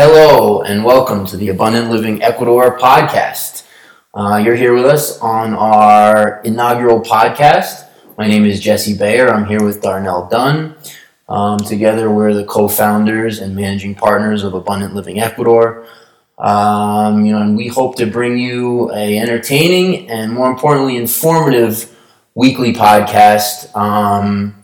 Hello, and welcome to the Abundant Living Ecuador podcast. Uh, you're here with us on our inaugural podcast. My name is Jesse Bayer. I'm here with Darnell Dunn. Um, together, we're the co founders and managing partners of Abundant Living Ecuador. Um, you know, and we hope to bring you a entertaining and more importantly informative weekly podcast, um,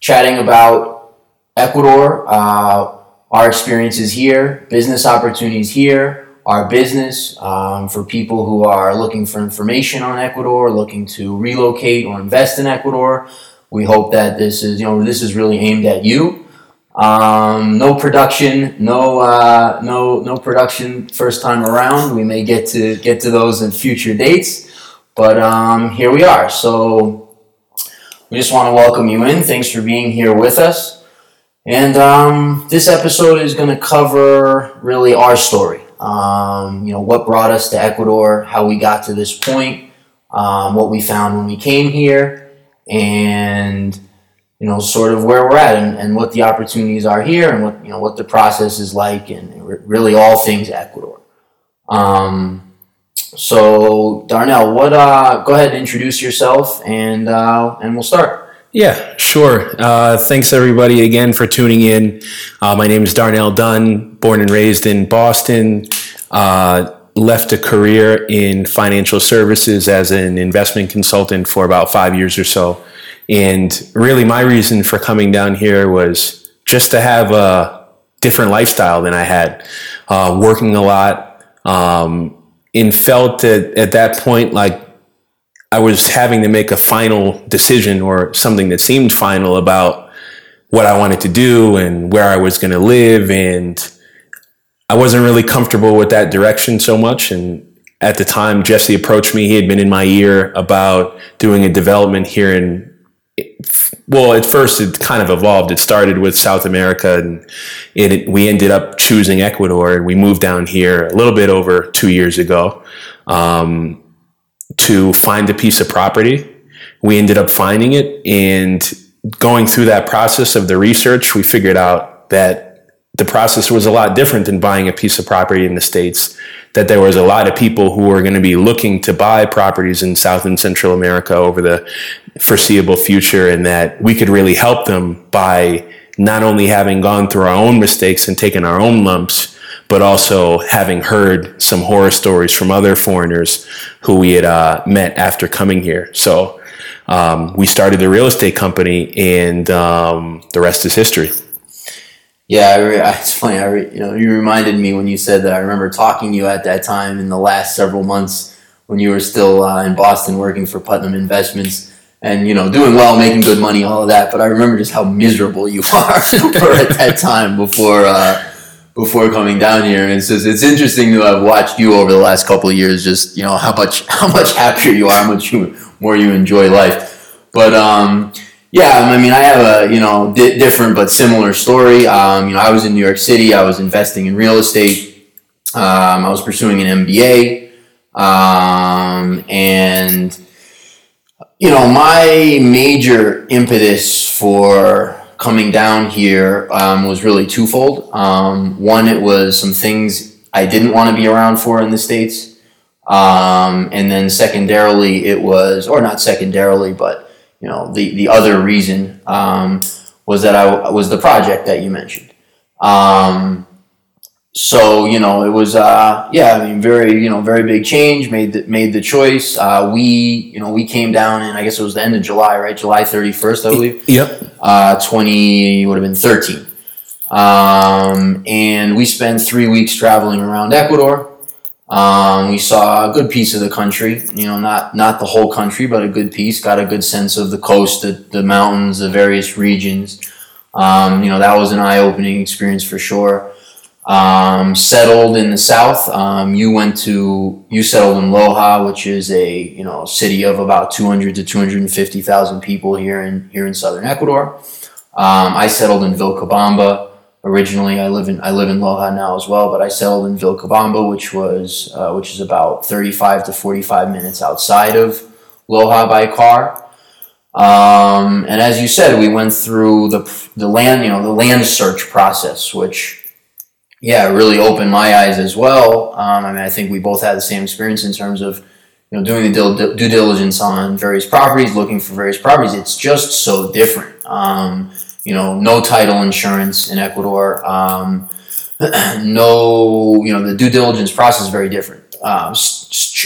chatting about Ecuador, uh, our experiences here, business opportunities here, our business um, for people who are looking for information on Ecuador, looking to relocate or invest in Ecuador. We hope that this is, you know, this is really aimed at you. Um, no production, no uh, no no production first time around. We may get to get to those in future dates, but um, here we are. So we just want to welcome you in. Thanks for being here with us. And um, this episode is going to cover really our story. Um, you know what brought us to Ecuador, how we got to this point, um, what we found when we came here, and you know, sort of where we're at and, and what the opportunities are here and what, you know, what the process is like and really all things Ecuador. Um, so Darnell, what, uh, go ahead and introduce yourself and, uh, and we'll start. Yeah, sure. Uh, thanks everybody again for tuning in. Uh, my name is Darnell Dunn, born and raised in Boston. Uh, left a career in financial services as an investment consultant for about five years or so. And really, my reason for coming down here was just to have a different lifestyle than I had, uh, working a lot, um, and felt that at that point like I was having to make a final decision or something that seemed final about what I wanted to do and where I was going to live. And I wasn't really comfortable with that direction so much. And at the time, Jesse approached me. He had been in my ear about doing a development here in well, at first it kind of evolved. It started with South America, and it, we ended up choosing Ecuador, and we moved down here a little bit over two years ago um, to find a piece of property. We ended up finding it, and going through that process of the research, we figured out that the process was a lot different than buying a piece of property in the states that there was a lot of people who were going to be looking to buy properties in South and Central America over the foreseeable future, and that we could really help them by not only having gone through our own mistakes and taken our own lumps, but also having heard some horror stories from other foreigners who we had uh, met after coming here. So um, we started the real estate company, and um, the rest is history. Yeah, I re- it's funny. I re- you know you reminded me when you said that. I remember talking to you at that time in the last several months when you were still uh, in Boston working for Putnam Investments and you know doing well, making good money, all of that. But I remember just how miserable you are at that time before uh, before coming down here. And just, it's interesting to have watched you over the last couple of years. Just you know how much how much happier you are, how much you, more you enjoy life. But um, yeah, I mean, I have a you know di- different but similar story. Um, you know, I was in New York City. I was investing in real estate. Um, I was pursuing an MBA, um, and you know, my major impetus for coming down here um, was really twofold. Um, one, it was some things I didn't want to be around for in the states, um, and then secondarily, it was, or not secondarily, but you know, the, the other reason um, was that I was the project that you mentioned. Um, so you know, it was uh, yeah, I mean, very you know, very big change. Made the, made the choice. Uh, we you know we came down and I guess it was the end of July, right? July thirty first, I believe. Yep. Uh, Twenty would have been thirteen. Um, and we spent three weeks traveling around Ecuador. Um, we saw a good piece of the country, you know, not not the whole country, but a good piece. Got a good sense of the coast, the, the mountains, the various regions. Um, you know, that was an eye opening experience for sure. Um, settled in the south. Um, you went to you settled in Loja, which is a you know city of about two hundred to two hundred and fifty thousand people here in here in southern Ecuador. Um, I settled in Vilcabamba originally I live in I live in Loja now as well, but I settled in Vilcabamba, which was uh, which is about 35 to 45 minutes outside of Loja by car. Um, and as you said, we went through the the land you know the land search process, which yeah, really opened my eyes as well. Um, I mean, I think we both had the same experience in terms of you know doing the due, diligence on various properties, looking for various properties. It's just so different. Um, you know, no title insurance in Ecuador. Um, no, you know, the due diligence process is very different. Uh,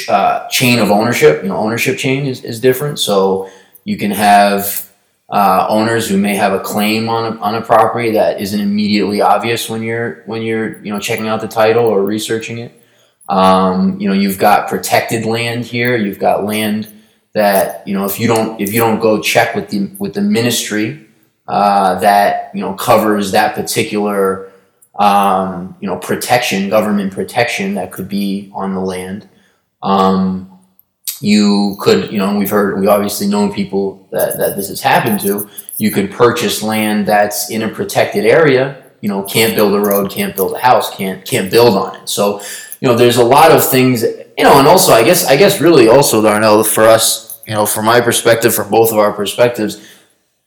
uh, chain of ownership, you know, ownership chain is, is different. So you can have uh, owners who may have a claim on a, on a property that isn't immediately obvious when you're when you're you know checking out the title or researching it. Um, you know, you've got protected land here. You've got land that you know if you don't if you don't go check with the with the ministry uh, that you know covers that particular um, you know protection, government protection that could be on the land. Um, you could, you know, we've heard, we obviously known people that, that this has happened to. You could purchase land that's in a protected area. You know, can't build a road, can't build a house, can't can't build on it. So, you know, there's a lot of things. You know, and also, I guess, I guess, really, also, Darnell, for us, you know, from my perspective, from both of our perspectives,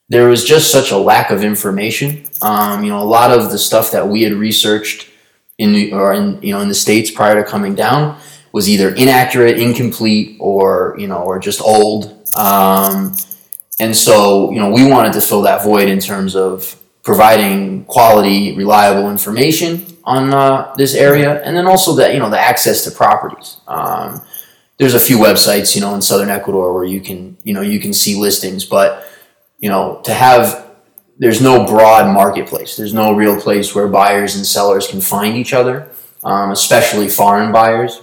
there was just such a lack of information. Um, you know, a lot of the stuff that we had researched in or in you know in the states prior to coming down was either inaccurate, incomplete, or you know, or just old. Um, and so, you know, we wanted to fill that void in terms of providing quality, reliable information on uh, this area, and then also that you know the access to properties. Um, there's a few websites, you know, in southern Ecuador where you can, you know, you can see listings, but you know, to have there's no broad marketplace. There's no real place where buyers and sellers can find each other, um, especially foreign buyers.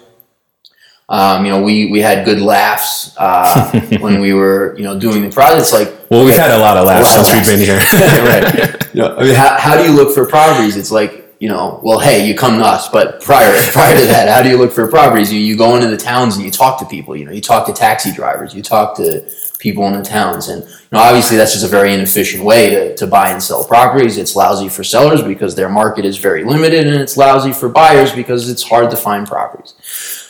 Um, you know, we, we had good laughs uh, when we were, you know, doing the projects. Like, well, we've had a lot of laughs lot since we've been here. right. You know, I mean, how, how do you look for properties? It's like, you know, well, hey, you come to us, but prior prior to that, how do you look for properties? You, you go into the towns and you talk to people. You know, you talk to taxi drivers, you talk to people in the towns. And you know, obviously, that's just a very inefficient way to, to buy and sell properties. It's lousy for sellers because their market is very limited, and it's lousy for buyers because it's hard to find properties.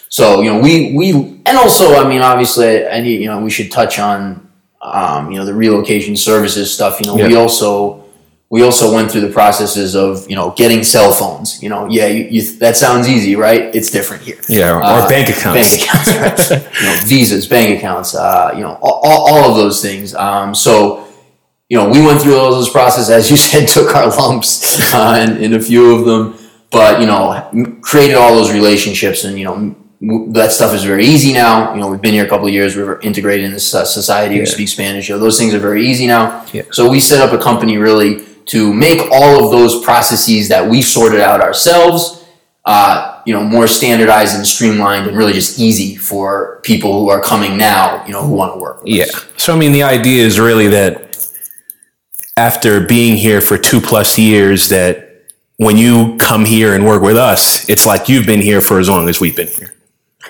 So you know, we we and also, I mean, obviously, any you know, we should touch on um, you know the relocation services stuff. You know, yeah. we also we also went through the processes of you know getting cell phones. You know, yeah, you, you, that sounds easy, right? It's different here. Yeah, or, uh, bank accounts, bank accounts, right? you know, visas, bank accounts, uh, you know, all, all of those things. Um, so, you know, we went through all those processes, as you said, took our lumps uh, in, in a few of them, but you know, created all those relationships, and you know, that stuff is very easy now. You know, we've been here a couple of years. We're integrated in this uh, society. Yeah. We speak Spanish. You know, those things are very easy now. Yeah. So we set up a company really to make all of those processes that we sorted out ourselves, uh, you know, more standardized and streamlined and really just easy for people who are coming now, you know, who want to work. yeah. Us. So I mean, the idea is really that after being here for two plus years, that when you come here and work with us, it's like you've been here for as long as we've been here.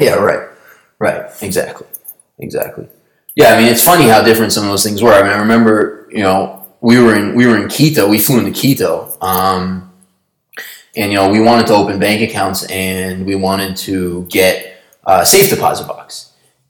Yeah. Right. Right. Exactly. Exactly. Yeah. I mean, it's funny how different some of those things were. I mean, I remember, you know, we were in we were in Quito. We flew into Quito, um, and you know we wanted to open bank accounts and we wanted to get a safe deposit box.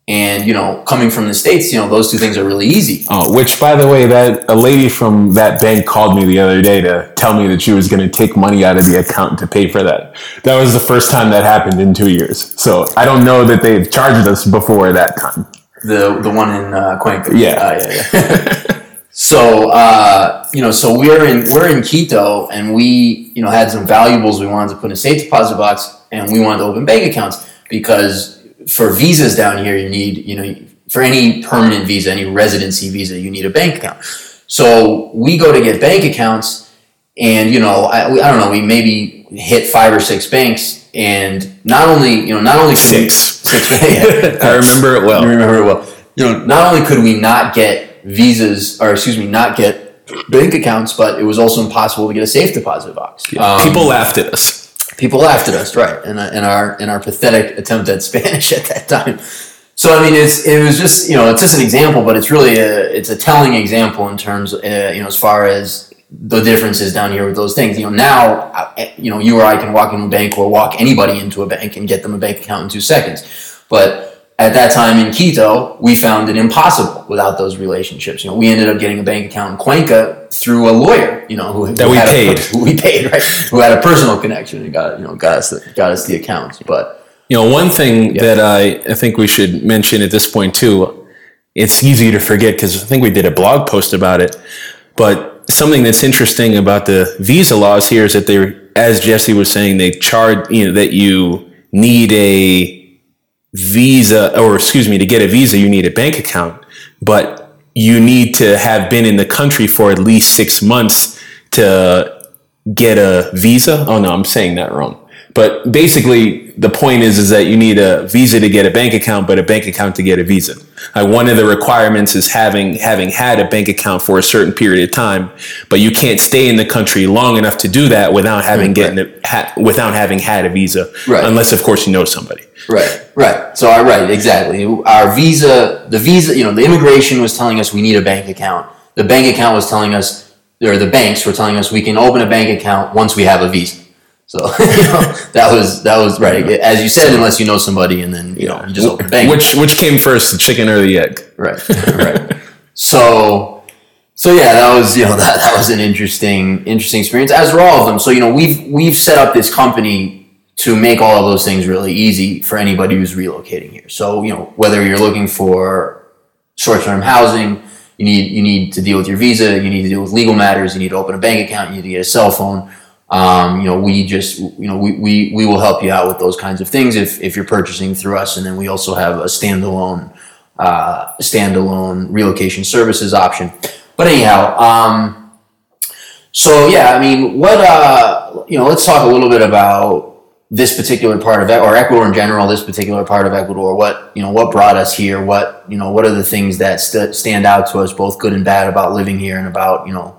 And you know, coming from the states, you know those two things are really easy. Oh, which by the way, that a lady from that bank called me the other day to tell me that she was going to take money out of the account to pay for that. That was the first time that happened in two years. So I don't know that they've charged us before that time. The the one in uh, Cuenca. Yeah, uh, yeah, yeah. So uh, you know, so we're in we're in Quito, and we you know had some valuables we wanted to put in a safe deposit box, and we wanted to open bank accounts because for visas down here, you need you know for any permanent visa, any residency visa, you need a bank account. So we go to get bank accounts, and you know I, I don't know we maybe hit five or six banks, and not only you know not only six we, six I remember it well. I remember it well. You know, not only could we not get visas, or excuse me, not get bank accounts, but it was also impossible to get a safe deposit box. Yeah. Um, people laughed at us. People laughed at us, right? In, in our in our pathetic attempt at Spanish at that time. So I mean, it's it was just you know it's just an example, but it's really a it's a telling example in terms uh, you know as far as the differences down here with those things. You know now you know you or I can walk into a bank or walk anybody into a bank and get them a bank account in two seconds, but at that time in Quito, we found it impossible without those relationships. You know, we ended up getting a bank account in Cuenca through a lawyer. You know, who, That who we had a- paid. who we paid, right? Who had a personal connection and got you know got us the, got us the accounts. But You know, one thing that I, I think we should mention at this point too, it's easy to forget because I think we did a blog post about it. But something that's interesting about the visa laws here is that they, as Jesse was saying, they charge you know that you need a visa, or excuse me, to get a visa, you need a bank account, but you need to have been in the country for at least six months to get a visa. Oh no, I'm saying that wrong. But basically, the point is is that you need a visa to get a bank account, but a bank account to get a visa. Uh, one of the requirements is having having had a bank account for a certain period of time, but you can't stay in the country long enough to do that without having Right. getting a, ha, without having had a visa, Right. unless of course you know somebody. Right, right. So, uh, right, exactly. Our visa, the visa, you know, the immigration was telling us we need a bank account. The bank account was telling us, or the banks were telling us we can open a bank account once we have a visa. So, you know, that was that was right. As you said, unless you know somebody, and then you know, you just open bank. Which which came first, the chicken or the egg? Right, right. So, so yeah, that was you know that, that was an interesting interesting experience. As were all of them. So you know we've we've set up this company to make all of those things really easy for anybody who's relocating here. So you know whether you're looking for short term housing, you need you need to deal with your visa, you need to deal with legal matters, you need to open a bank account, you need to get a cell phone. Um, you know, we just, you know, we, we, we will help you out with those kinds of things if, if you're purchasing through us. And then we also have a standalone, uh, standalone relocation services option. But anyhow, um, so yeah, I mean, what, uh, you know, let's talk a little bit about this particular part of or Ecuador in general, this particular part of Ecuador, what, you know, what brought us here, what, you know, what are the things that st- stand out to us, both good and bad about living here and about, you know,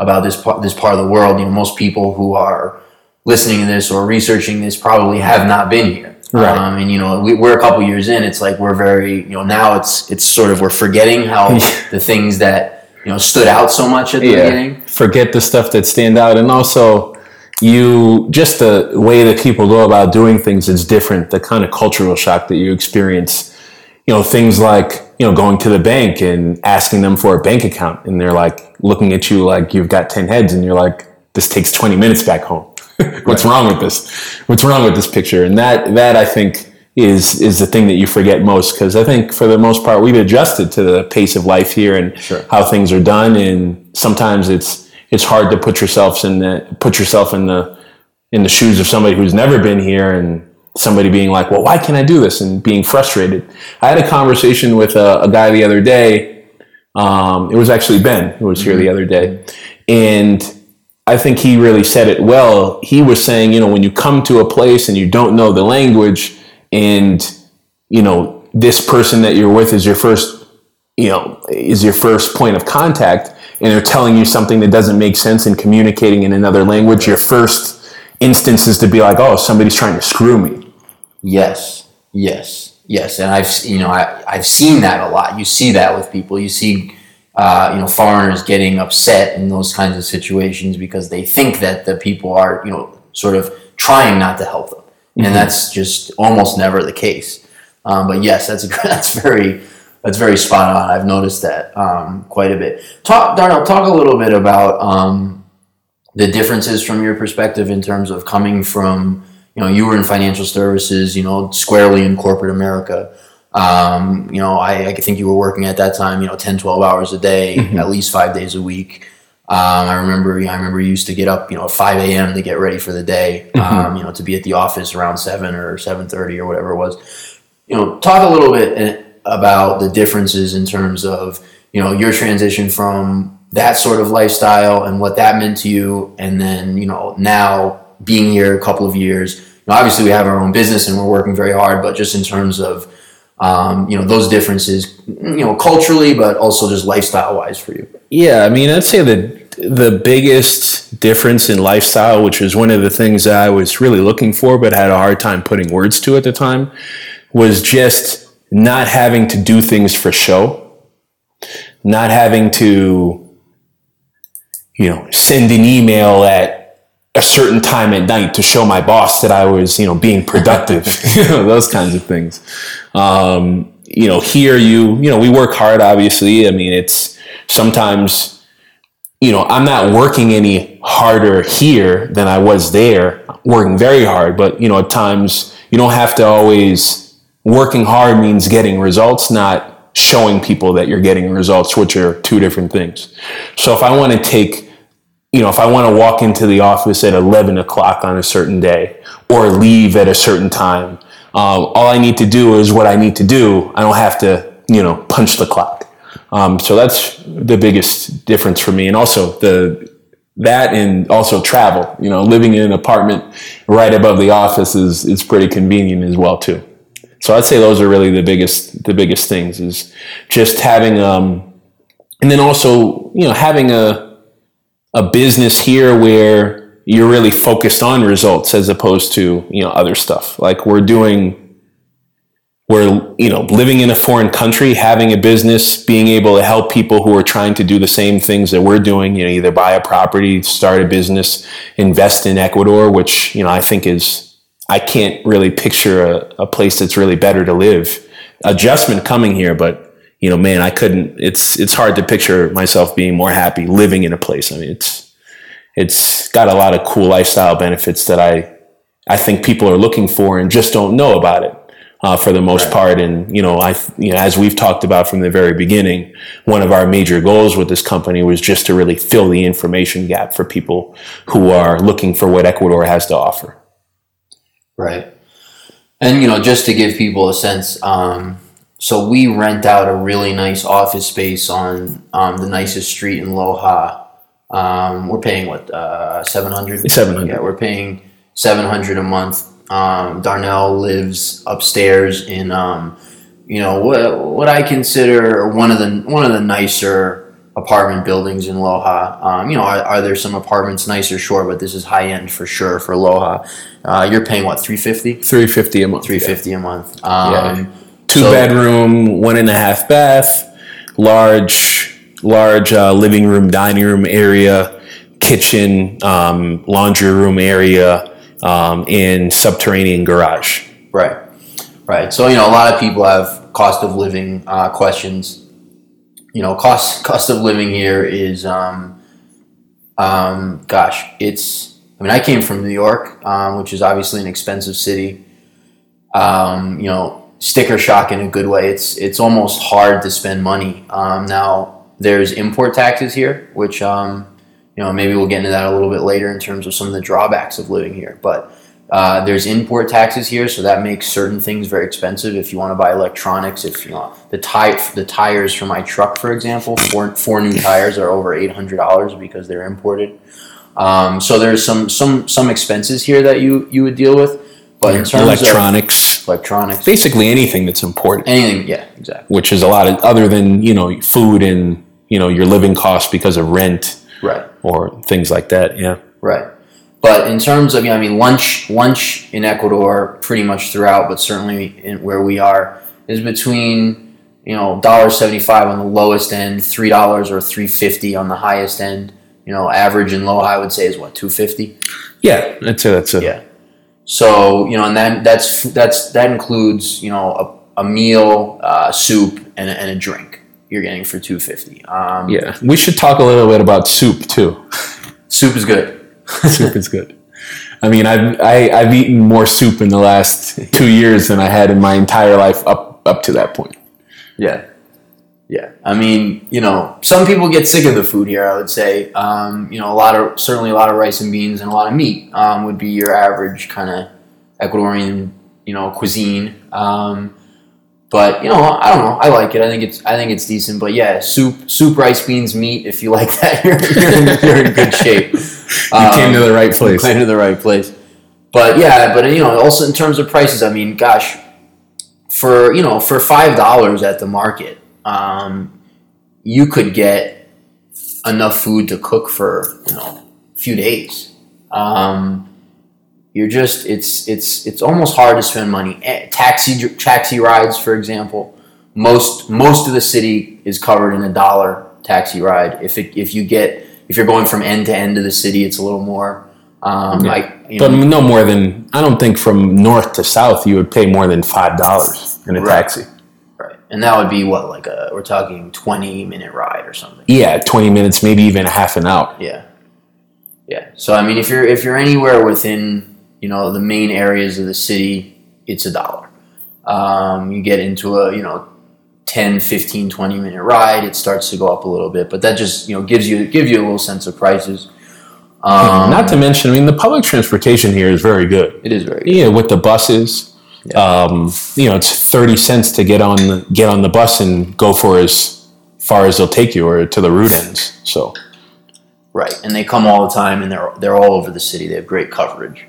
about this part, this part of the world. You know, most people who are listening to this or researching this probably have not been here. Right. Um, and you know, we, we're a couple years in. It's like we're very, you know, now it's it's sort of we're forgetting how the things that you know stood out so much at the beginning. Forget the stuff that stand out, and also you just the way that people go about doing things is different. The kind of cultural shock that you experience, you know, things like you know going to the bank and asking them for a bank account, and they're like looking at you like you've got ten heads, and you're like, this takes twenty minutes back home. What's wrong with this? What's wrong with this picture? And that that I think is is the thing that you forget most because I think for the most part we've adjusted to the pace of life here and Sure. how things are done, and sometimes it's it's hard to put yourself in the put yourself in the in the shoes of somebody who's never been here and somebody being like, well, why can't I do this? And being frustrated. I had a conversation with a, a guy the other day. Um, it was actually Ben who was here the other day. And I think he really said it well. He was saying, you know, when you come to a place and you don't know the language and, you know, this person that you're with is your first, you know, is your first point of contact and they're telling you something that doesn't make sense and communicating in another language, your first instance is to be like, oh, somebody's trying to screw me. Yes, yes, yes, and I've you know I I've seen that a lot. You see that with people. You see, uh, you know, foreigners getting upset in those kinds of situations because they think that the people are you know sort of trying not to help them, and that's just almost never the case. Um, but yes, that's a, that's very that's very spot on. I've noticed that um, quite a bit. Talk, Darnell, talk a little bit about um, the differences from your perspective in terms of coming from you know you were in financial services you know squarely in corporate america. Um, you know I, I think you were working at that time you know 10 12 hours a day at least five days a week. Um, i remember i remember you used to get up you know at 5 a.m to get ready for the day um, you know to be at the office around 7 or 7.30 or whatever it was. You know talk a little bit eh, about the differences in terms of you know your transition from that sort of lifestyle and what that meant to you. And then you know now being here a couple of years you know, obviously we have our own business and we're working very hard but just in terms of um, you know those differences you know culturally but also just lifestyle wise for you. Yeah, I mean, I'd say that the biggest difference in lifestyle, which was one of the things that I was really looking for, but had a hard time putting words to at the time, was just not having to do things for show, not having to, you know, send an email at a certain time at night to show my boss that I was, you know, being productive, you know, those kinds of things. Um, you know, here you, you know, we work hard, obviously. I mean, it's sometimes, you know, I'm not working any harder here than I was there, working very hard, but, you know, at times you don't have to always, working hard means getting results, not showing people that you're getting results, which are two different things. So if I want to take, you know, if I want to walk into the office at 11 o'clock on a certain day or leave at a certain time, um, all I need to do is what I need to do. I don't have to, you know, punch the clock. Um, so that's the biggest difference for me. And also the, that and also travel, you know, living in an apartment right above the office is, is pretty convenient as well too. So I'd say those are really the biggest, the biggest things is just having, um, and then also, you know, having a, a business here where you're really focused on results as opposed to you know other stuff. Like we're doing we're you know living in a foreign country having a business being able to help people who are trying to do the same things that we're doing you know either buy a property start a business invest in ecuador which you know i think is i can't really picture a, a place that's really better to live. Adjustment coming here but you know, man, I couldn't. It's it's hard to picture myself being more happy living in a place. I mean, it's it's got a lot of cool lifestyle benefits that I I think people are looking for and just don't know about it. Uh, for the most right. part, and you know, I, you know, as we've talked about from the very beginning, one of our major goals with this company was just to really fill the information gap for people who are looking for what Ecuador has to offer. Right, and you know, just to give people a sense, um, so we rent out a really nice office space on um, the nicest street in Loja. Um, we're paying what uh, seven hundred. Seven hundred. Yeah, we're paying seven hundred a month. Um, Darnell lives upstairs in um, you know what what I consider one of the one of the nicer apartment buildings in Loja. Um, you know, are, are, there some apartments nicer? Sure, but this is high end for sure for Loja. Uh, you're paying what three fifty? Three fifty a month. Three fifty yeah. a month. Um, yeah two so, bedroom, one and a half bath, large, large uh, living room, dining room area, kitchen, um, laundry room area, um, and subterranean garage. Right, right. So you know, a lot of people have cost of living uh, questions. You know, cost cost of living here is, um, um, gosh, it's. I mean, I came from New York, um, which is obviously an expensive city. Um, you know, sticker shock in a good way. It's it's almost hard to spend money. Um, now there's import taxes here, which um, you know maybe we'll get into that a little bit later in terms of some of the drawbacks of living here. But uh, there's import taxes here, so that makes certain things very expensive. If you want to buy electronics, if you know the tire the tires for my truck, for example, four four new tires are over eight hundred dollars because they're imported. Um, so there's some some some expenses here that you you would deal with. But in terms electronics, of electronics, basically anything that's important. Anything, yeah, exactly. Which is a lot of other than you know food and you know your living costs because of rent, right, or things like that. Yeah, right. But in terms of, you know, I mean, lunch lunch in Ecuador pretty much throughout, but certainly in where we are is between you know dollar seventy five on the lowest end, three dollars or three fifty on the highest end. You know, average in low I would say is what two fifty. Yeah, that's a that's a yeah so you know, and then that's that's that includes you know a, a meal, uh, soup, and, and a drink. You're getting for two fifty. Um, yeah, we should talk a little bit about soup too. Soup is good. soup is good. I mean, I've I, have i have eaten more soup in the last two years than I had in my entire life up up to that point. Yeah, yeah, I mean, you know, some people get sick of the food here. I would say, um, you know, a lot of certainly a lot of rice and beans and a lot of meat um, would be your average kind of Ecuadorian, you know, cuisine. Um, but you know, I don't know. I like it. I think it's I think it's decent. But yeah, soup, soup, rice, beans, meat. If you like that, you're, you're, in, you're in, good shape. you came to the right place. You came to the right place. But yeah, but you know, also in terms of prices, I mean, gosh, for you know, for five dollars at the market um, you could get enough food to cook for you know a few days. Um, you're just it's it's it's almost hard to spend money. Eh, taxi taxi rides, for example, most most of the city is covered in a dollar taxi ride. If it, if you get if you're going from end to end of the city, it's a little more. Um, Yeah. I, you But know, no more than I don't think from north to south you would pay more than five dollars in a Right. taxi. And that would be what, like a, we're talking 20 minute ride or something. Yeah, twenty minutes, maybe even a half an hour. Yeah. Yeah. So I mean if you're if you're anywhere within, you know, the main areas of the city, it's a dollar. Um, you get into a, you know, 10, 15, 20 minute ride, it starts to go up a little bit, but that just, you know, gives you gives you a little sense of prices. Um, Not to mention, I mean, the public transportation here is very good. it is very good. Yeah, with the buses, um, you know, it's thirty cents to get on the, get on the bus and go for as far as they'll take you or to the route ends. So Right. And they come all the time and they're they're all over the city. They have great coverage.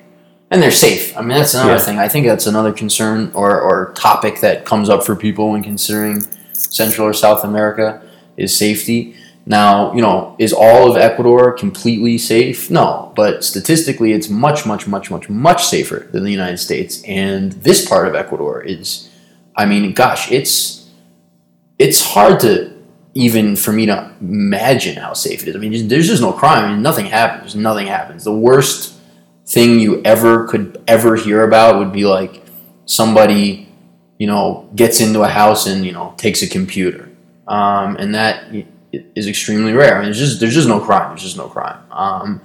And they're safe. I mean that's another Yeah. thing. I think that's another concern or, or topic that comes up for people when considering Central or South America is safety. Now, you know, is all of Ecuador completely safe? No, but statistically, it's much, much, much, much, much safer than the United States. And this part of Ecuador is, I mean, gosh, it's it's hard to even for me to imagine how safe it is. I mean, there's just no crime. I mean, nothing happens. Nothing happens. The worst thing you ever could ever hear about would be like somebody, you know, gets into a house and you know takes a computer, um, and that is extremely rare. I mean, there's just there's just no crime. There's just no crime. Um,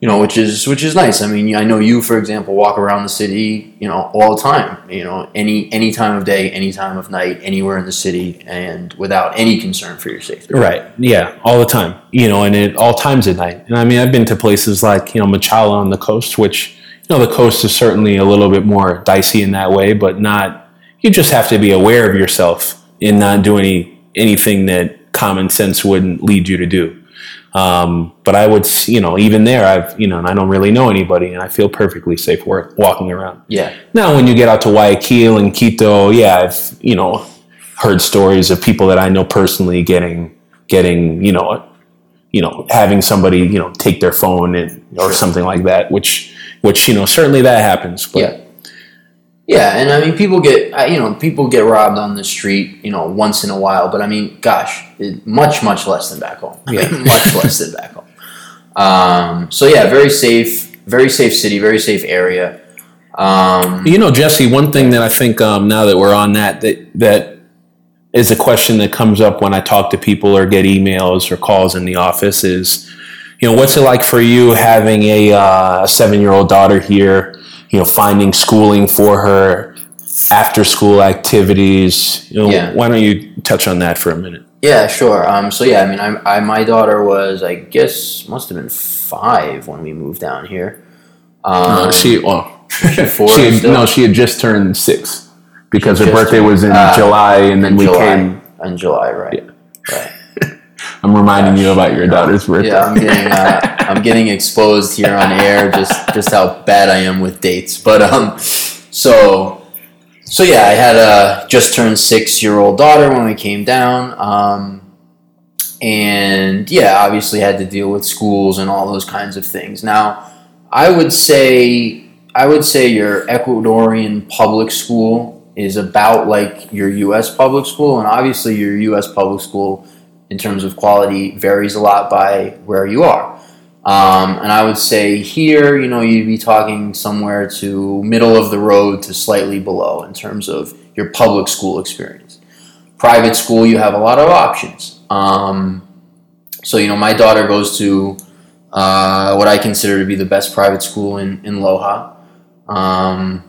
you know, which is which is nice. I mean, I know you, for example, walk around the city, you know, all the time. You know, any any time of day, any time of night, anywhere in the city, and without any concern for your safety. Right. Yeah. All the time. You know, and at all times at night. And I mean, I've been to places like you know Machala on the coast, which you know the coast is certainly a little bit more dicey in that way, but not. You just have to be aware of yourself and not do any anything that common sense wouldn't lead you to do. Um, but I would, you know, even there, I've, you know, and I don't really know anybody, and I feel perfectly safe walking around. Yeah, Now, when you get out to Guayaquil and Quito, yeah, I've you know heard stories of people that I know personally getting getting you know you know having somebody you know take their phone and or something like that, which which you know certainly that happens. But yeah, yeah. And I mean, people get you know people get robbed on the street, you know, once in a while. But I mean, gosh, it, much much less than back home. I mean, much less than back home. Um, so yeah, very safe, very safe city, very safe area. Um, You know, Jesse, one thing that I think um, now that we're on that that that is a question that comes up when I talk to people or get emails or calls in the office is, you know, what's it like for you having a uh, seven year old daughter here? You know, finding schooling for her, after school activities. You know, Yeah. why don't you touch on that for a minute? Yeah, sure. Um, so yeah, I mean, I, I my daughter was, I guess, must have been five when we moved down here. Um, Uh, she well, four she had, no, she had just turned six because her birthday turned- was in ah, July, and then we July, came. in July, right? Yeah. Right. I'm reminding you about your daughter's birthday. Yeah, I'm getting uh, I'm getting exposed here on air just just how bad I am with dates. But um, so so yeah, I had a just turned six year old daughter when we came down. Um, and yeah, obviously had to deal with schools and all those kinds of things. Now, I would say I would say your Ecuadorian public school is about like your U.S. public school, and obviously your U.S. public school, in terms of quality, varies a lot by where you are. Um, and I would say here, you know, you'd be talking somewhere to middle of the road to slightly below in terms of your public school experience. Private school, you have a lot of options. Um, so, you know, my daughter goes to uh, what I consider to be the best private school in, in Loja. Um,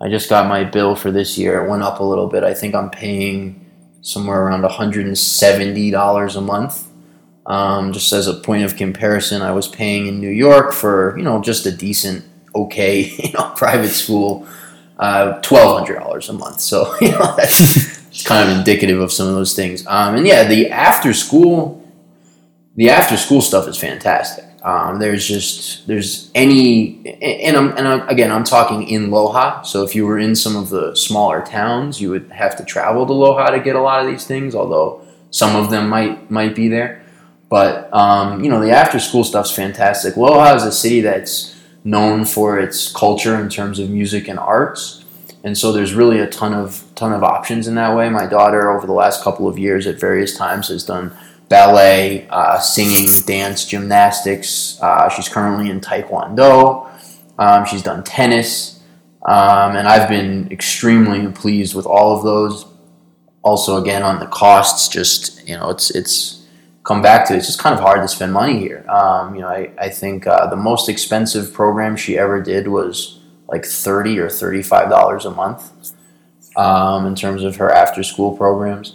I just got my bill for this year. It went up a little bit. I think I'm paying somewhere around $170 a month. Um, just as a point of comparison, I was paying in New York for, you know, just a decent, okay, you know, private school, uh, $1,200 a month. So, you know, that's kind of indicative of some of those things. Um, and yeah, the after school, the after school stuff is fantastic. Um, there's just there's any and I'm and I'm, again I'm talking in Loja. So if you were in some of the smaller towns, you would have to travel to Loja to get a lot of these things. Although some of them might might be there, but um, you know the after school stuff's fantastic. Loja is a city that's known for its culture in terms of music and arts, and so there's really a ton of ton of options in that way. My daughter over the last couple of years at various times has done ballet, uh, singing, dance, gymnastics. Uh, she's currently in Taekwondo. Um, she's done tennis. Um, and I've been extremely pleased with all of those. Also, again, on the costs, just, you know, it's, it's, come back to it. it's just kind of hard to spend money here. Um, you know, I, I think uh, the most expensive program she ever did was like thirty or thirty five dollars a month um, in terms of her after school programs.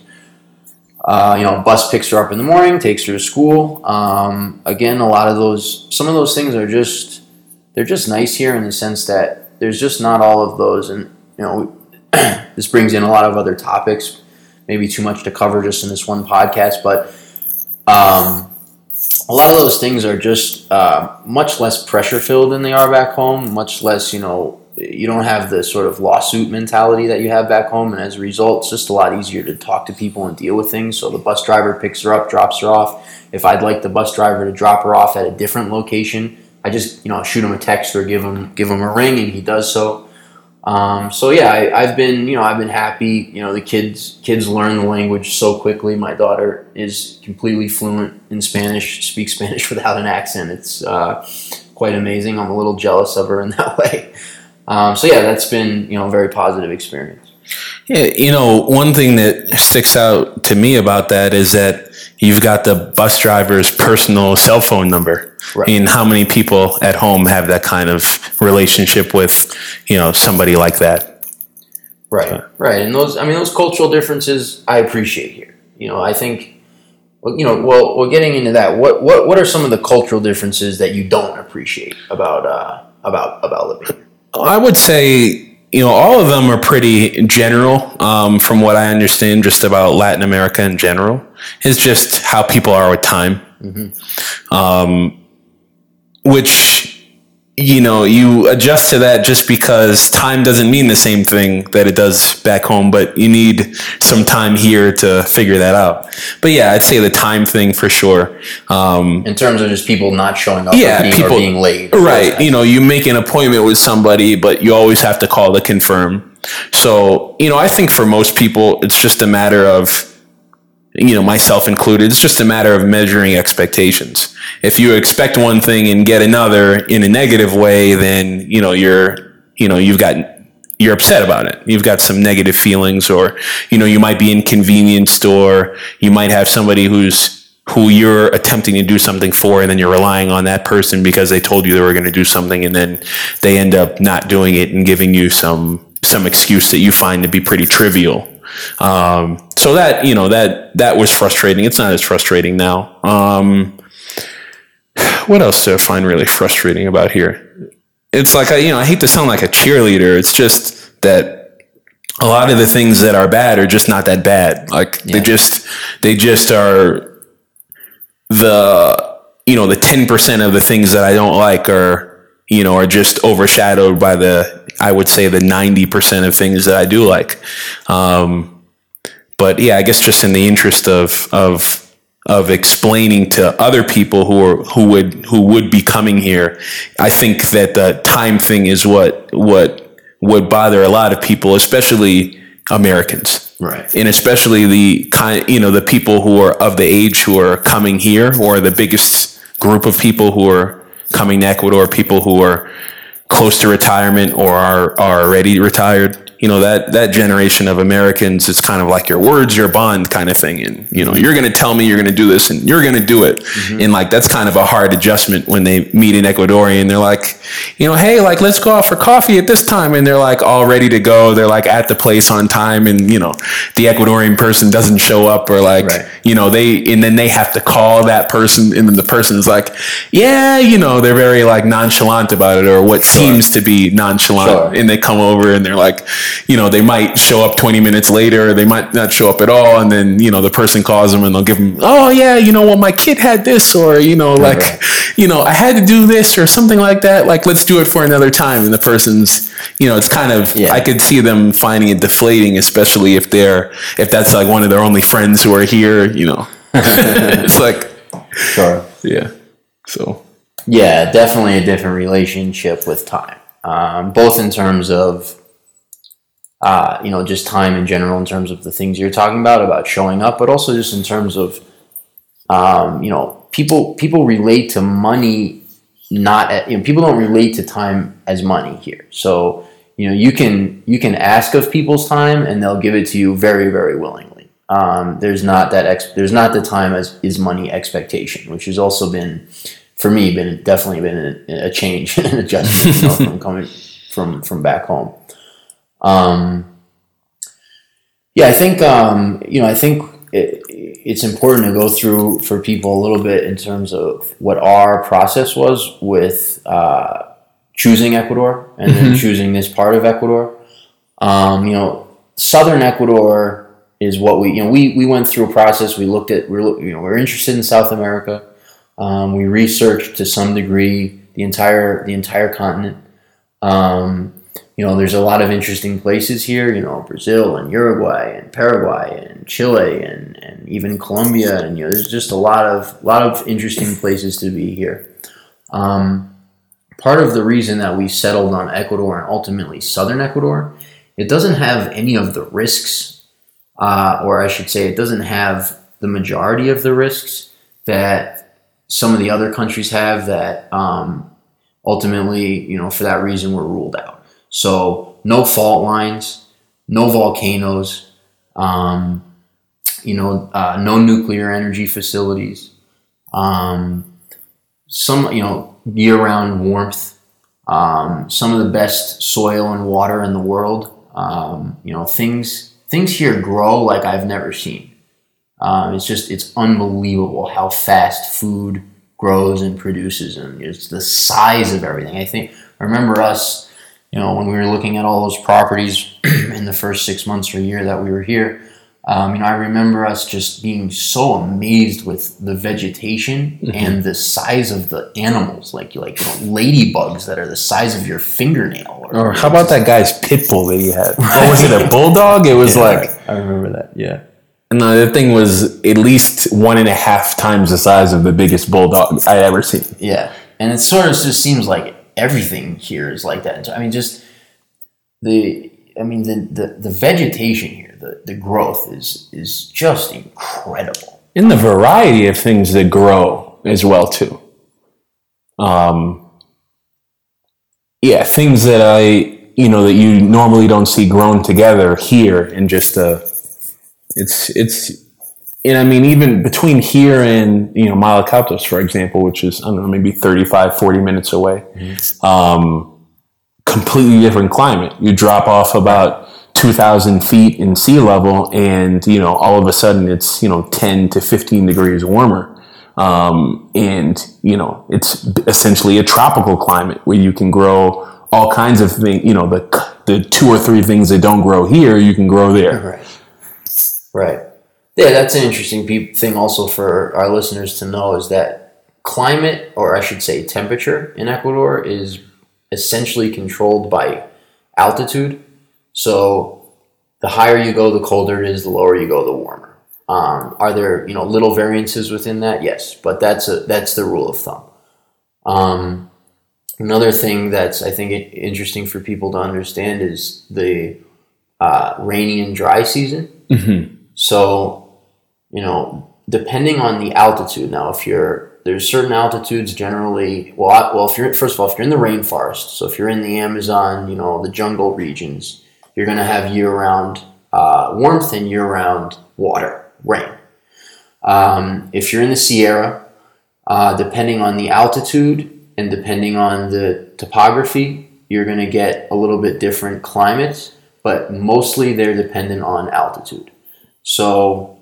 Uh, you know, bus picks her up in the morning, takes her to school. Um, again, a lot of those, some of those things are just, they're just nice here in the sense that there's just not all of those, and you know, this brings in a lot of other topics. Maybe too much to cover just in this one podcast, but um, a lot of those things are just uh, much less pressure filled than they are back home. Much less, you know, you don't have the sort of lawsuit mentality that you have back home, and as a result, it's just a lot easier to talk to people and deal with things. So the bus driver picks her up, drops her off. If I'd like the bus driver to drop her off at a different location, I just you know shoot him a text or give him give him a ring, and he does so. Um, so yeah, I, have been you know I've been happy. You know the kids kids learn the language so quickly. My daughter is completely fluent in Spanish, speaks Spanish without an accent. It's uh, quite amazing. I'm a little jealous of her in that way. Um, so yeah, that's been you know a very positive experience. Yeah, you know one thing that sticks out to me about that is that you've got the bus driver's personal cell phone number. Right. And how many people at home have that kind of relationship with, you know, somebody like that? Right, right. And those, I mean, those cultural differences I appreciate here. You know, I think, you know, well, we're getting into that. What, what, what are some of the cultural differences that you don't appreciate about, uh, about, about living here? I would say you know, all of them are pretty general um, from what I understand just about Latin America in general. It's just how people are with time. Mm-hmm. Um, which you know you adjust to that just because time doesn't mean the same thing that it does back home but you need some time here to figure that out. But yeah i'd say the time thing for sure. Um, in terms of just people not showing up yeah being, people being late. Right you know you make an appointment with somebody but you always have to call to confirm. So you know i think for most people it's just a matter of you know, myself included, it's just a matter of measuring expectations. If you expect one thing and get another in a negative way, then, you know, you're, you know, you've got, you're upset about it. You've got some negative feelings or, you know, you might be inconvenienced or you might have somebody who's, who you're attempting to do something for and then you're relying on that person because they told you they were going to do something and then they end up not doing it and giving you some, some excuse that you find to be pretty trivial um, so that you know that that was frustrating. It's not as frustrating now. Um, what else do I find really frustrating about here? It's like I, you know, I hate to sound like a cheerleader. It's just that a lot of the things that are bad are just not that bad. Like yeah. they just they just are the you know the ten percent of the things that I don't like are you know are just overshadowed by the I would say the 90% of things that I do like. Um, but yeah, I guess just in the interest of, of, of explaining to other people who are, who would, who would be coming here, I think that the time thing is what, what would bother a lot of people, especially Americans. Right. And especially the kind, you know, the people who are of the age who are coming here, or the biggest group of people who are coming to Ecuador, people who are close to retirement or are, are already retired you know that that generation of Americans is kind of like your words your bond kind of thing and you know you're going to tell me you're going to do this and you're going to do it mm-hmm. and like that's kind of a hard adjustment when they meet an Ecuadorian they're like you know hey like let's go out for coffee at this time and they're like all ready to go they're like at the place on time and you know the Ecuadorian person doesn't show up or like right. you know they and then they have to call that person and then the person's like yeah you know they're very like nonchalant about it or what sure. seems to be nonchalant sure. and they come over and they're like you know, they might show up 20 minutes later, they might not show up at all. And then, you know, the person calls them and they'll give them, oh, yeah, you know, well, my kid had this, or, you know, like, right. you know, I had to do this or something like that. Like, let's do it for another time. And the person's, you know, it's kind of, yeah. I could see them finding it deflating, especially if they're, if that's like one of their only friends who are here, you know. it's like, sure. Yeah. So, yeah, definitely a different relationship with time, um, both in terms of uh, you know, just time in general in terms of the things you're talking about, about showing up, but also just in terms of um, you know, people people relate to money not at, you know, people don't relate to time as money here. So you know, you can you can ask of people's time, and they'll give it to you very very willingly. Um, there's not that ex- there's not the time as is money expectation, which has also been for me been definitely been a, a change and adjustment you know, from coming from from back home. Um, yeah, I think um, you know I think it, it's important to go through for people a little bit in terms of what our process was with uh, choosing Ecuador and then choosing this part of Ecuador. Um, you know, southern Ecuador is what we you know we, we went through a process. We looked at we're you know we're interested in South America. Um, we researched to some degree the entire the entire continent. Um, you know, there's a lot of interesting places here. You know, Brazil and Uruguay and Paraguay and Chile and, and even Colombia. And you know, there's just a lot of lot of interesting places to be here. Um, part of the reason that we settled on Ecuador and ultimately southern Ecuador, it doesn't have any of the risks, uh, or I should say, it doesn't have the majority of the risks that some of the other countries have that um, ultimately, you know, for that reason were ruled out. So no fault lines, no volcanoes, um, you know, uh, no nuclear energy facilities, um, some you know year-round warmth, um, some of the best soil and water in the world. Um, you know, things things here grow like I've never seen. Um, it's just it's unbelievable how fast food grows and produces, and it's the size of everything. I think I remember us you know, when we were looking at all those properties in the first six months or year that we were here, um, you know, I remember us just being so amazed with the vegetation mm-hmm. and the size of the animals, like like you know, ladybugs that are the size of your fingernail. Or, or how about that guy's pit bull that he had? What was it? A bulldog? It was yeah, like I remember that. Yeah. And the thing was at least one and a half times the size of the biggest bulldog I ever seen. Yeah, and it sort of just seems like everything here is like that. I mean, just the I mean the the, the vegetation here, the, the growth is is just incredible. In the variety of things that grow as well too. Um, yeah, things that I you know that you normally don't see grown together here in just a it's it's and I mean, even between here and, you know, Malacatos, for example, which is, I don't know, maybe 35, 40 minutes away, mm-hmm. um, completely different climate. You drop off about 2,000 feet in sea level, and, you know, all of a sudden it's, you know, 10 to 15 degrees warmer. Um, and, you know, it's essentially a tropical climate where you can grow all kinds of things, you know, the, the two or three things that don't grow here, you can grow there. Right. Right. Yeah, that's an interesting pe- thing also for our listeners to know is that climate, or I should say temperature in Ecuador, is essentially controlled by altitude. So the higher you go, the colder it is, the lower you go, the warmer. Um, are there you know little variances within that? Yes, but that's a that's the rule of thumb. Um, another thing that's I think interesting for people to understand is the uh, rainy and dry season. Mm-hmm. So you know, depending on the altitude. Now, if you're there's certain altitudes generally. Well, I, well, if you're first of all, if you're in the rainforest, so if you're in the Amazon, you know, the jungle regions, you're going to have year-round uh, warmth and year-round water, rain. Um, if you're in the Sierra, uh, depending on the altitude and depending on the topography, you're going to get a little bit different climates, but mostly they're dependent on altitude. So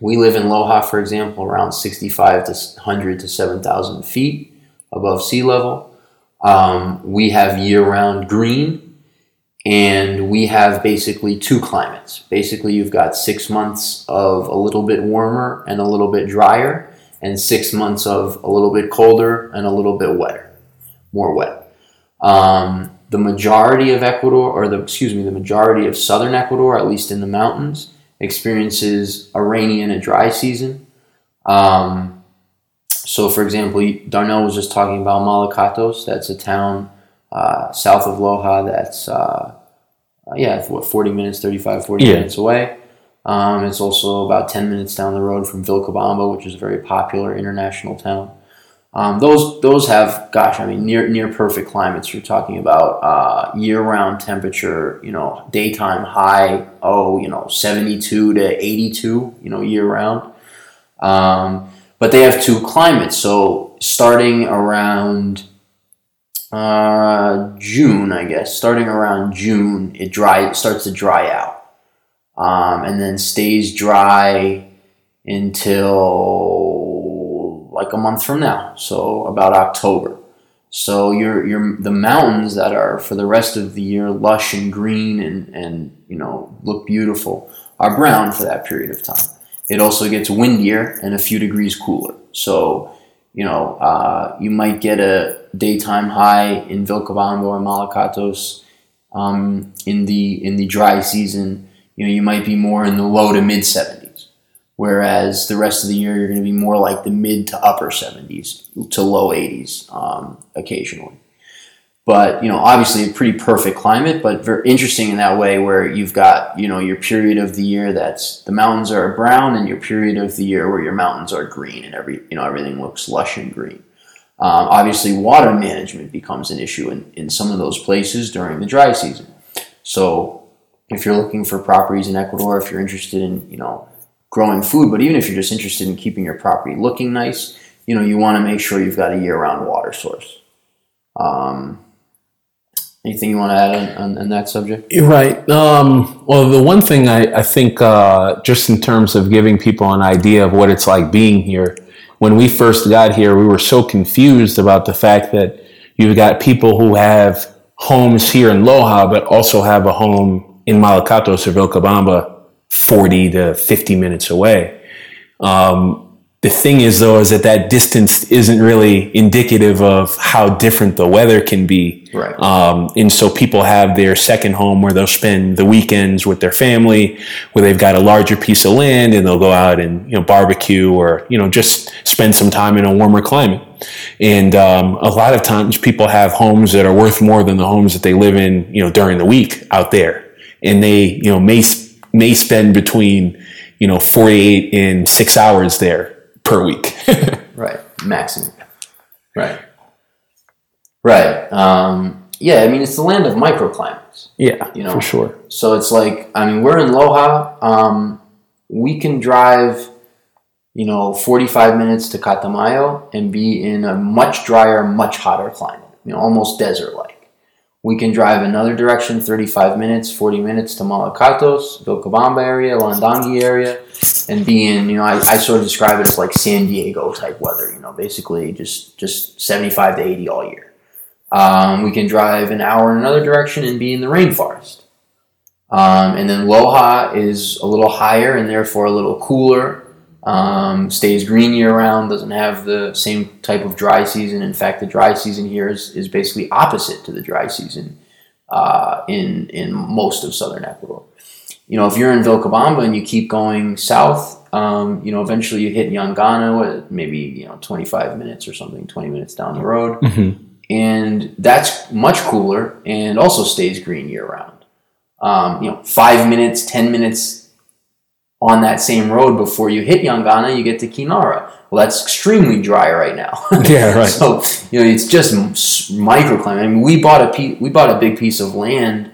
we live in Loja, for example, around 65 to 100 to 7,000 feet above sea level. Um, we have year round green, and we have basically two climates. Basically, you've got six months of a little bit warmer and a little bit drier, and six months of a little bit colder and a little bit wetter, more wet. Um, the majority of Ecuador, or the excuse me, the majority of southern Ecuador, at least in the mountains, experiences a rainy and a dry season. Um, so, for example, Darnell was just talking about Malacatos. That's a town uh, south of Loja that's, uh, yeah, what, 40 minutes, 35, 40 yeah. minutes away. Um, it's also about 10 minutes down the road from Vilcabamba, which is a very popular international town. Um, those those have, gosh, I mean, near near perfect climates. You're talking about uh, year round temperature, you know, daytime high, oh, you know, 72 to 82, you know, year round. Um, but they have two climates. So starting around uh, June, I guess, starting around June, it dry starts to dry out, um, and then stays dry until like a month from now. So about October. So your your the mountains that are for the rest of the year lush and green and and you know look beautiful are brown for that period of time. It also gets windier and a few degrees cooler. So you know, uh, you might get a daytime high in Vilcabamba or Malacatos um, in the in the dry season. You know, you might be more in the low to mid 70s, whereas the rest of the year you're going to be more like the mid to upper 70s to low 80s um, occasionally. But you know obviously a pretty perfect climate but very interesting in that way where you've got you know your period of the year that's the mountains are brown and your period of the year where your mountains are green and every you know everything looks lush and green. Um, obviously water management becomes an issue in, in some of those places during the dry season. So if you're looking for properties in ecuador if you're interested in you know growing food but even if you're just interested in keeping your property looking nice you know you want to make sure you've got a year-round water source um, Anything you want to add on, on, on that subject? You're right. Um, well, the one thing I, I think, uh, just in terms of giving people an idea of what it's like being here, when we first got here, we were so confused about the fact that you've got people who have homes here in Loja, but also have a home in Malacatos or Vilcabamba, 40 to 50 minutes away. Um, the thing is though is that that distance isn't really indicative of how different the weather can be. Right. Um, and so people have their second home where they'll spend the weekends with their family where they've got a larger piece of land and they'll go out and you know barbecue or you know just spend some time in a warmer climate. And um, a lot of times people have homes that are worth more than the homes that they live in you know during the week out there. And they you know may may spend between you know 48 and six hours there per week. right, maximum. Right. Right. Um, yeah, I mean it's the land of microclimates. Yeah, you know, for sure. So it's like I mean we're in Loja. Um, we can drive, you know, forty-five minutes to Catamayo and be in a much drier, much hotter climate. You know, almost desert-like. We can drive another direction, 35 minutes, 40 minutes to Malacatos, Vilcabamba area, Landangui area, and be in, you know, I, I sort of describe it as like San Diego type weather, you know, basically just, just 75 to 80 all year. Um, we can drive an hour in another direction and be in the rainforest. Um, and then Loja is a little higher and therefore a little cooler um, stays green year round, doesn't have the same type of dry season. In fact, the dry season here is, is basically opposite to the dry season uh, in, in most of southern Ecuador. You know, if you're in Vilcabamba and you keep going south, um, you know, eventually you hit Yangana, maybe, you know, 25 minutes or something, 20 minutes down the road. Mm-hmm. And that's much cooler and also stays green year round. Um, you know, five minutes, 10 minutes on that same road before you hit Yangana, you get to Quinara. Well, that's extremely dry right now. yeah, right. So you know, it's just microclimate. I mean, we bought a pe- we bought a big piece of land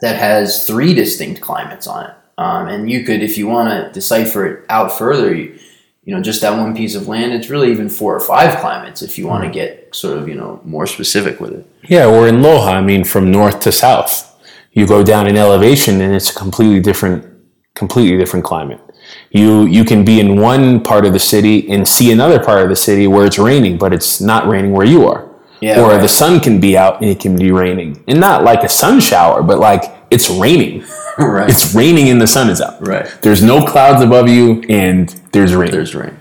that has three distinct climates on it, um, and you could, if you want to decipher it out further, you, you know, just that one piece of land, it's really even four or five climates if you want to get sort of you know more specific with it. Yeah, we're in Loja. I mean, from north to south, you go down in elevation, and it's a completely different completely different climate. You you can be in one part of the city and see another part of the city where it's raining, but it's not raining where you are. Yeah, or right. the sun can be out and it can be raining, and not like a sun shower, but like it's raining. right. It's raining and the sun is out. Right. There's no clouds above you, and there's rain. There's rain.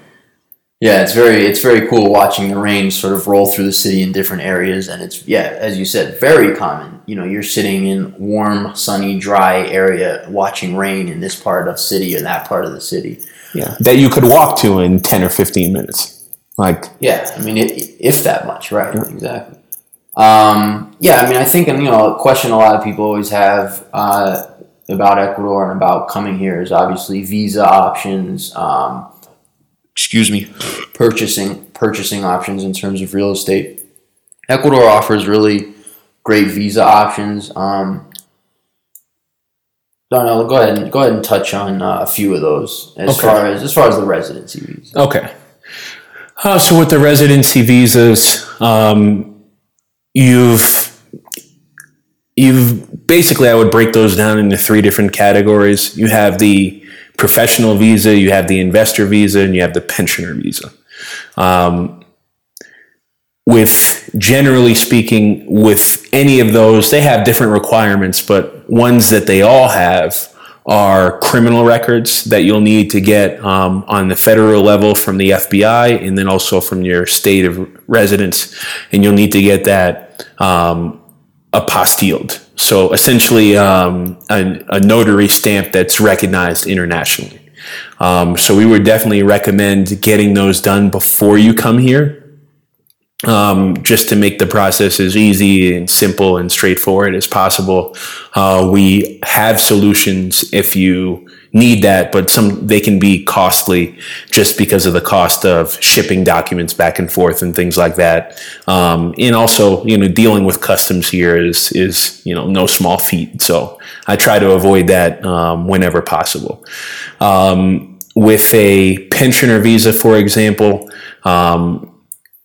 Yeah, it's very it's very cool watching the rain sort of roll through the city in different areas, and it's yeah, as you said, very common. You know, you're sitting in warm, sunny, dry area watching rain in this part of city or that part of the city. Yeah, that you could walk to in ten or fifteen minutes. Like yeah, I mean, it, if that much, right? Yeah. Exactly. Um, yeah, I mean, I think you know, a question a lot of people always have. Uh, about Ecuador and about coming here is obviously visa options. Um, excuse me, purchasing purchasing options in terms of real estate. Ecuador offers really great visa options. Um, Darnell, go ahead and go ahead and touch on uh, a few of those as Okay. far as as far as the residency visa. Okay. Uh, so with the residency visas, um, you've you've basically I would break those down into three different categories. You have the professional visa, you have the investor visa, and you have the pensioner visa. Um, with generally speaking, with any of those, they have different requirements, but ones that they all have are criminal records that you'll need to get um, on the federal level from the FBI and then also from your state of residence. And you'll need to get that um, apostilled. So essentially, um, a, a notary stamp that's recognized internationally. Um, so we would definitely recommend getting those done before you come here um, just to make the process as easy and simple and straightforward as possible. Uh, we have solutions if you need that, but some they can be costly just because of the cost of shipping documents back and forth and things like that. Um, and also, you know, dealing with customs here is is you know no small feat. So I try to avoid that um, whenever possible. Um, with a pensioner visa, for example.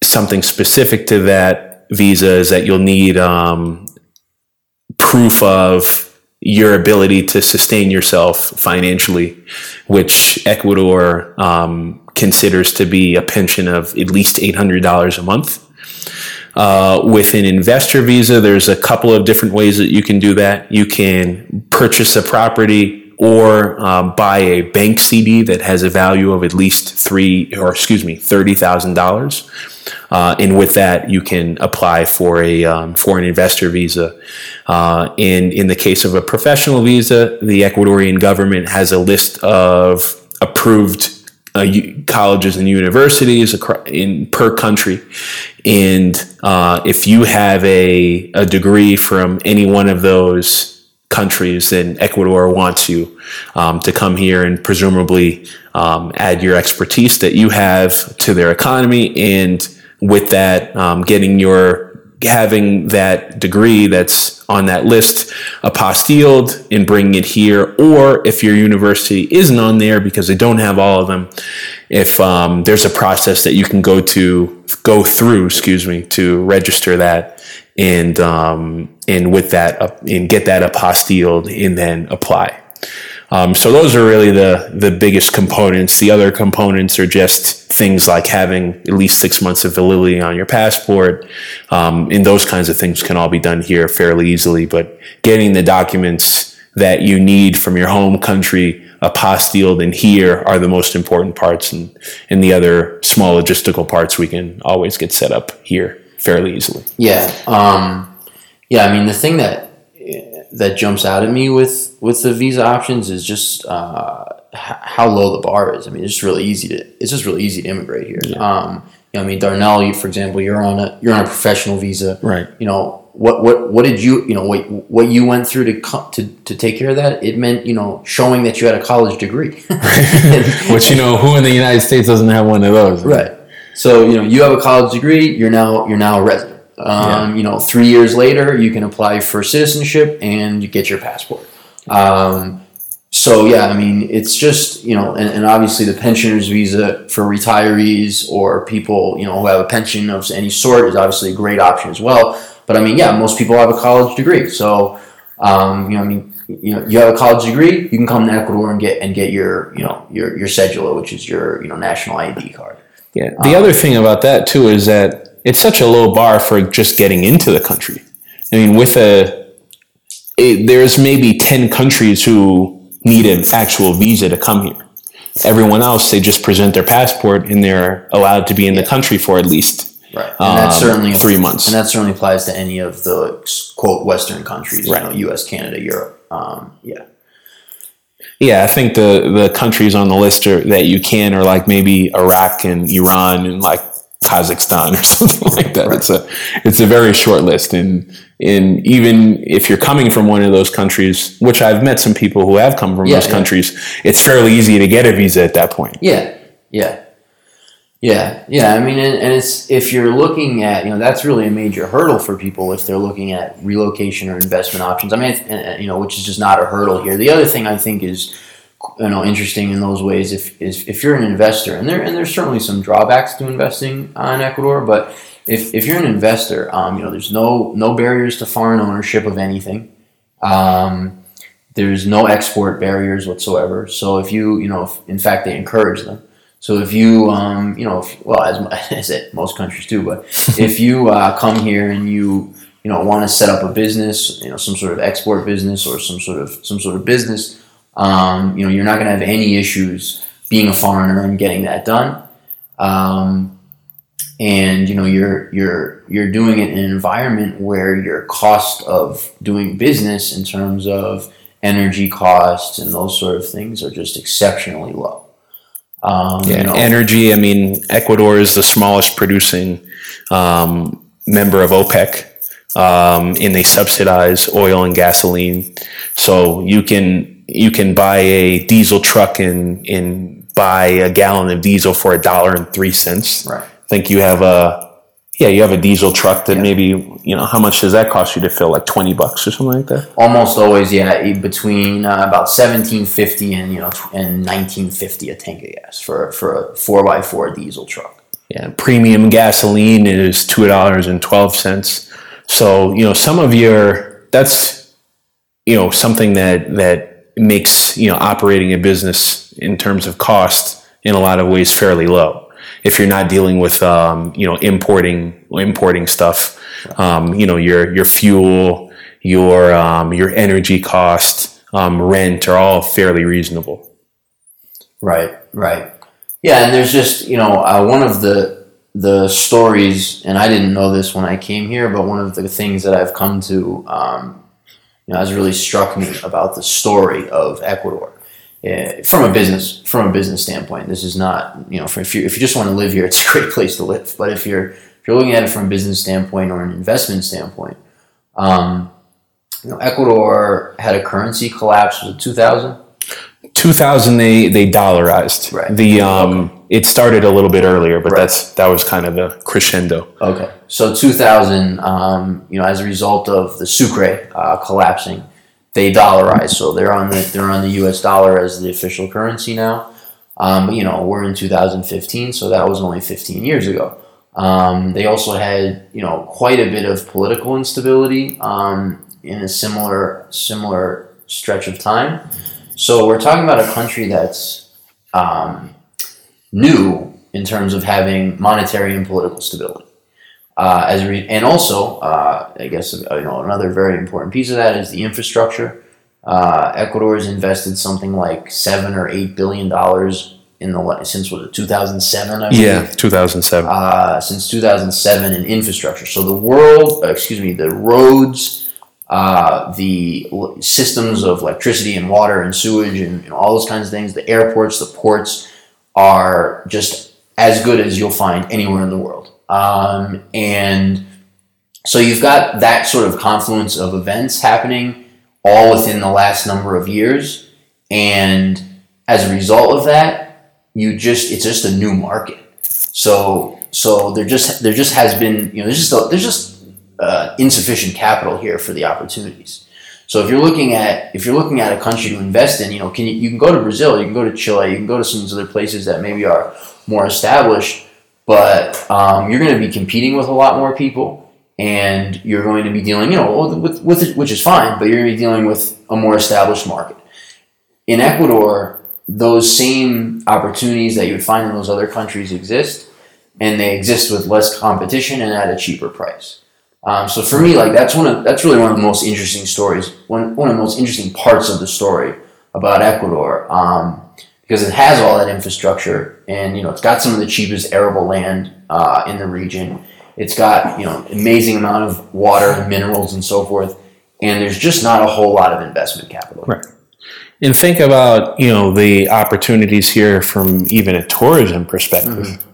Something specific to that visa is that you'll need um, proof of your ability to sustain yourself financially, which Ecuador um, considers to be a pension of at least $800 a month. Uh, with an investor visa, there's a couple of different ways that you can do that. You can purchase a property or um, buy a bank CD that has a value of at least three, or excuse me, thirty thousand dollars. Uh, and with that, you can apply for a um, for an investor visa. Uh, and in the case of a professional visa, the Ecuadorian government has a list of approved uh, colleges and universities in per country. And uh, if you have a, a degree from any one of those countries, then Ecuador wants you um, to come here and presumably um, add your expertise that you have to their economy. And with that, um, getting your having that degree that's on that list apostilled and bringing it here, or if your university isn't on there because they don't have all of them, if um, there's a process that you can go to go through, excuse me, to register that and um, and with that up and get that apostilled and then apply. Um, so those are really the the biggest components. The other components are just things like having at least six months of validity on your passport, um, and those kinds of things can all be done here fairly easily. But getting the documents that you need from your home country apostilled and here are the most important parts, and and the other small logistical parts we can always get set up here fairly easily. Yeah, um, yeah. I mean, the thing that that jumps out at me with with the visa options is just uh, h- how low the bar is. I mean, it's just really easy to it's just really easy to immigrate here. Um, you know, I mean, Darnell, you, for example, you're on a you're on a professional visa. Right. You know, what what what did you you know what what you went through to co- to to take care of that? It meant you know showing that you had a college degree. Which you know, who in the United States doesn't have one of those? Right. So you know you have a college degree. You're now you're now a resident. Um, You know, three years later, you can apply for citizenship and you get your passport. Um, so yeah, I mean, it's just you know, and, and obviously the pensioners visa for retirees or people you know who have a pension of any sort is obviously a great option as well. But I mean, yeah, most people have a college degree, so um, you know, I mean, you know, you have a college degree, you can come to Ecuador and get and get your you know your your cedula, which is your you know national ID card. Yeah. The other thing about that too is that it's such a low bar for just getting into the country. I mean, with a, it, there's maybe ten countries who need an actual visa to come here. Everyone else, they just present their passport and they're allowed to be in the country for at least Right, and that Um, certainly three months. and that certainly applies to any of the quote Western countries, Right. you know, U.S., Canada, Europe. Um, yeah, Yeah, I think the the countries on the list are, that you can are like maybe Iraq and Iran and like Kazakhstan or something like that. It's a it's a very short list, and and even if you're coming from one of those countries, which I've met some people who have come from Yeah, those yeah. countries, it's fairly easy to get a visa at that point. Yeah, yeah, yeah, yeah. I mean, and, it's if you're looking at you know that's really a major hurdle for people if they're looking at relocation or investment options. I mean, uh, you know, which is just not a hurdle here. The other thing I think is you know interesting in those ways if is if you're an investor and there and there's certainly some drawbacks to investing in Ecuador, but if, if you're an investor, um, you know, there's no no barriers to foreign ownership of anything. Um, there's no export barriers whatsoever. So if you, you know, if, in fact, they encourage them. So if you, um, you know, if, well, as, as it, most countries do, but if you uh, come here and you, you know, want to set up a business, you know, some sort of export business or some sort of some sort of business, um, you know, you're not going to have any issues being a foreigner and getting that done. Um, and you know you're you're you're doing it in an environment where your cost of doing business in terms of energy costs and those sort of things are just exceptionally low. Um, Yeah, you know, energy. I mean, Ecuador is the smallest producing um, member of OPEC, um, and they subsidize oil and gasoline. So you can you can buy a diesel truck and and buy a gallon of diesel for a dollar and three cents. right. I think you have a yeah, you have a diesel truck that maybe you know how much does that cost you to fill? Like twenty bucks or something like that. Almost always, yeah, between uh, about seventeen fifty and you know and nineteen fifty a tank of gas for for a four x four diesel truck. Yeah, premium gasoline is two dollars and twelve cents. So you know some of your that's you know something that that makes you know operating a business in terms of cost in a lot of ways fairly low. If you're not dealing with um, you know importing importing stuff, um, you know your your fuel, your um, your energy cost, um, rent are all fairly reasonable. Right, right. Yeah, and there's just you know uh, one of the the stories, and I didn't know this when I came here, but one of the things that I've come to, um, you know, has really struck me about the story of Ecuador. Uh, from a business from a business standpoint, this is not you know for if you if you just want to live here, it's a great place to live. But if you're you're looking at it from a business standpoint or an investment standpoint, um, you know, Ecuador had a currency collapse was it 2000? 2000 they they dollarized Right. the um it started a little bit earlier but that's that was kind of the crescendo Okay, so 2000, um, you know, as a result of the Sucre uh, collapsing, they dollarized. So they're on the they're on the U.S. dollar as the official currency now. Um, but, you know, we're in 2015, so that was only 15 years ago. Um, they also had you know quite a bit of political instability um, in a similar similar stretch of time. So we're talking about a country that's um, new in terms of having monetary and political stability. Uh, as re- and also, uh, I guess uh, you know another very important piece of that is the infrastructure. Uh, Ecuador has invested something like seven or eight billion dollars in the since was it 2007? I believe? yeah 2007 uh, since 2007 in infrastructure. So the world, uh, excuse me, the roads, uh, the l- systems of electricity and water and sewage and, and all those kinds of things, the airports, the ports are just as good as you'll find anywhere in the world. Um, and so you've got that sort of confluence of events happening all within the last number of years. And as a result of that, you just it's just a new market. So so there just there just has been you know there's just a, there's just uh, insufficient capital here for the opportunities. So if you're looking at if you're looking at a country to invest in, you know, can you, you can go to Brazil, you can go to Chile, you can go to some of these other places that maybe are more established, but um, you're going to be competing with a lot more people, and you're going to be dealing, you know, with, with it, which is fine, but you're going to be dealing with a more established market. In Ecuador, those same opportunities that you would find in those other countries exist, and they exist with less competition and at a cheaper price. Um, so for me, like that's one of that's really one of the most interesting stories, one one of the most interesting parts of the story about Ecuador, um, because it has all that infrastructure, and you know it's got some of the cheapest arable land uh, in the region. It's got you know amazing amount of water and minerals and so forth, and there's just not a whole lot of investment capital. Right. And think about you know the opportunities here from even a tourism perspective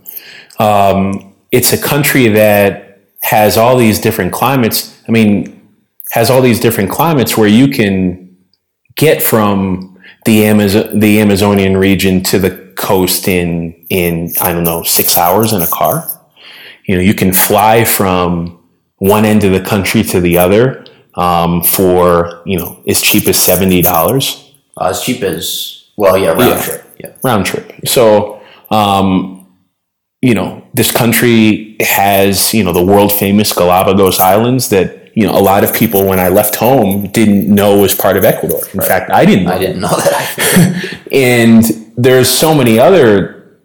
um, it's a country that has all these different climates. I mean, has all these different climates where you can get from the Amazon, the Amazonian region to the coast in in I don't know six hours in a car. You know, you can fly from one end of the country to the other um, for you know as cheap as seventy dollars. Uh, as cheap as well, yeah, round Yeah. trip. Yeah. round trip. So, um, you know, this country has, you know, the world famous Galapagos Islands that, you know, a lot of people when I left home didn't know was part of Ecuador. In fact, I didn't know. I didn't know that. And there's so many other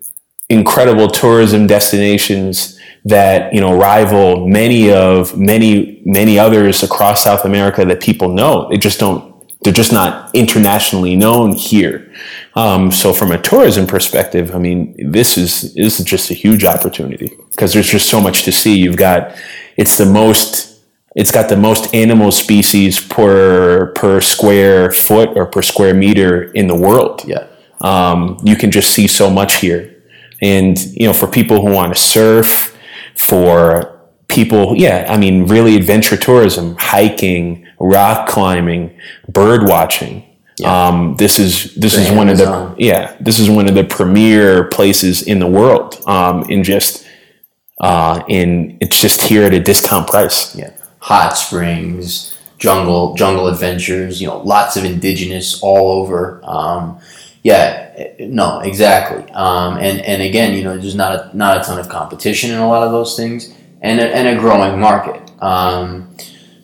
incredible tourism destinations that, you know, rival many of many, many others across South America that people know. They just don't, they're just not internationally known here. Um, so from a tourism perspective, I mean, this is this is just a huge opportunity because there's just so much to see. You've got it's the most it's got the most animal species per per square foot or per square meter in the world. yeah. Um, you can just see so much here, and you know, for people who want to surf, for people, yeah, I mean, really adventure tourism, hiking, rock climbing, bird watching. Um, this is this The is one of the yeah this is one of the premier places in the world. Um, in just uh, in it's just here at a discount price. Yeah. Hot springs, jungle, jungle adventures, you know, lots of indigenous all over. Um, yeah, no, exactly. Um, and, and again, you know, there's not a, not a ton of competition in a lot of those things and a, and a growing market.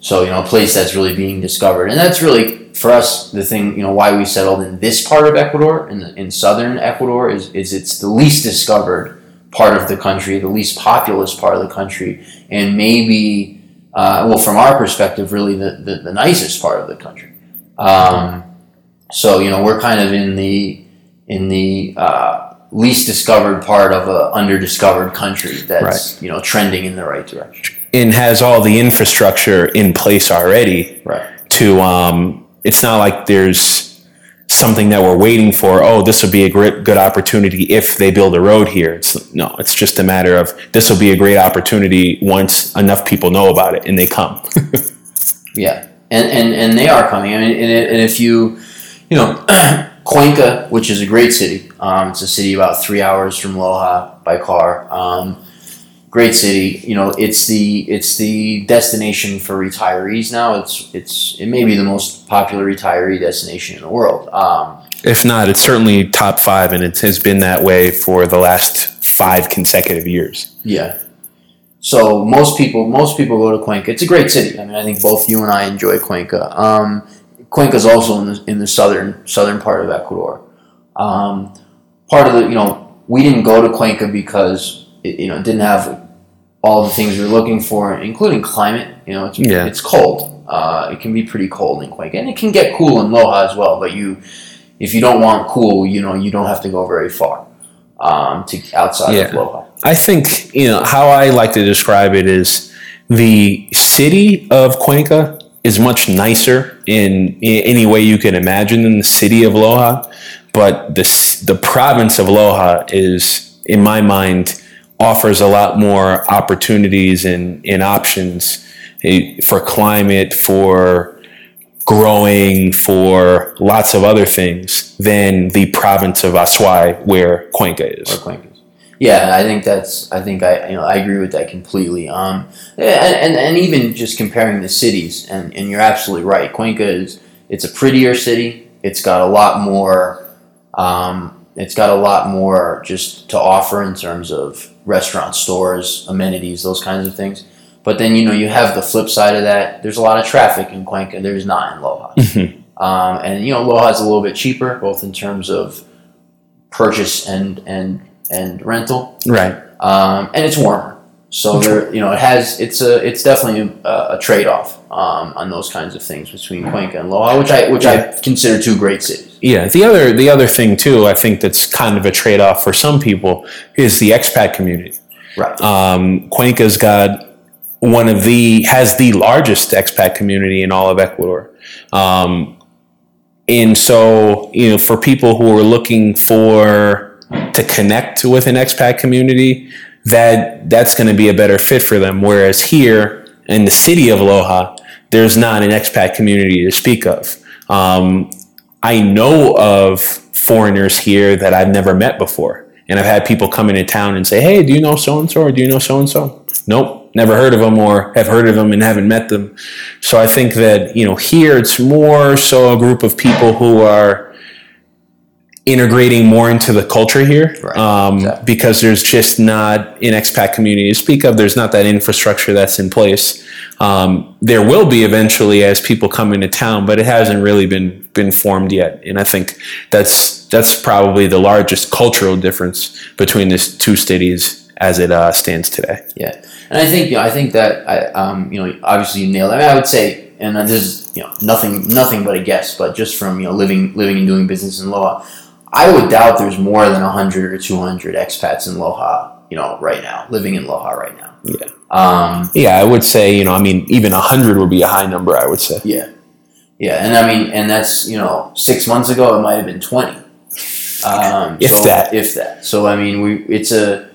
So, you know, a place that's really being discovered. And that's really, for us, the thing, you know, why we settled in this part of Ecuador, in, in southern Ecuador, is, is it's the least discovered part of the country, the least populous part of the country, and maybe, uh, well, from our perspective, really the, the, the nicest part of the country. Um, so you know, we're kind of in the in the uh, least discovered part of a underdiscovered country that's you know trending in the right direction. And has all the infrastructure in place already Right. to um, it's not like there's something that we're waiting for oh this will be a great good opportunity if they build a road here it's no it's just a matter of this will be a great opportunity once enough people know about it and they come Yeah, and and, and they are coming. I mean, and, and if you, you know, Cuenca, which is a great city. Um, it's a city about three hours from Loja by car. Um, great city. You know, it's the it's the destination for retirees now. It's it's it may be the most popular retiree destination in the world. Um, if not it's certainly top five and it has been that way for the last five consecutive years Yeah. So most people, most people go to Cuenca. It's a great city. I mean, I think both you and I enjoy Cuenca. Um, Cuenca is also in the in the southern southern part of Ecuador. Um, part of the, you know, we didn't go to Cuenca because it, you know it didn't have all the things you're looking for, including climate. You know, it's Yeah. it's cold. Uh, it can be pretty cold in Cuenca, and it can get cool in Loja as well. But you, if you don't want cool, you know, you don't have to go very far um, to outside Yeah. of Loja. I think you know how I like to describe it is the city of Cuenca is much nicer in, in any way you can imagine than the city of Loja, but the the province of Loja is, in my mind, offers a lot more opportunities and, and options eh, for climate, for growing, for lots of other things than the province of Azuay, where Cuenca is. or Cuencas. Yeah, I think that's. I think I you know I agree with that completely. Um, and, and and even just comparing the cities, and and you're absolutely right. Cuenca is it's a prettier city. It's got a lot more. Um, it's got a lot more just to offer in terms of restaurants, stores, amenities, those kinds of things. But then you know you have the flip side of that. There's a lot of traffic in Cuenca. There's not in Loja. Um, and you know, Loja is a little bit cheaper, both in terms of purchase and and and rental, Right. um, and it's warmer. So there, you know, it has it's a it's definitely a, a trade off um, on those kinds of things between Cuenca and Loja, which I which I consider two great cities. Yeah, the other the other thing too, I think that's kind of a trade off for some people is the expat community. Right. Um, Cuenca's got one of the has the largest expat community in all of Ecuador, um, and so you know for people who are looking for to connect with an expat community, that that's going to be a better fit for them. Whereas here in the city of Loja, there's not an expat community to speak of. Um, I know of foreigners here that I've never met before, and I've had people come into town and say, "Hey, do you know so and so, or do you know so and so?" Nope, never heard of them, or have heard of them and haven't met them. So I think that you know here it's more so a group of people who are integrating more into the culture here Right, um, exactly. because there's just not an expat community to speak of. There's not that infrastructure that's in place. Um, there will be eventually as people come into town, but it hasn't really been been formed yet. And I think that's that's probably the largest cultural difference between these two cities as it uh, stands today. Yeah, and I think you know, I think that I um, you know obviously you nailed. It. I mean, I would say, and this is you know nothing nothing but a guess, but just from you know living living and doing business in Loja, I would doubt there's more than hundred or two hundred expats in Loja. You know, right now, living in Loja right now. Yeah. Um, Yeah, I would say, you know, I mean, even 100 would be a high number, I would say. yeah, yeah, and I mean, and that's you know six months ago it might have been twenty. Um, If so- that. if that. So I mean, we it's a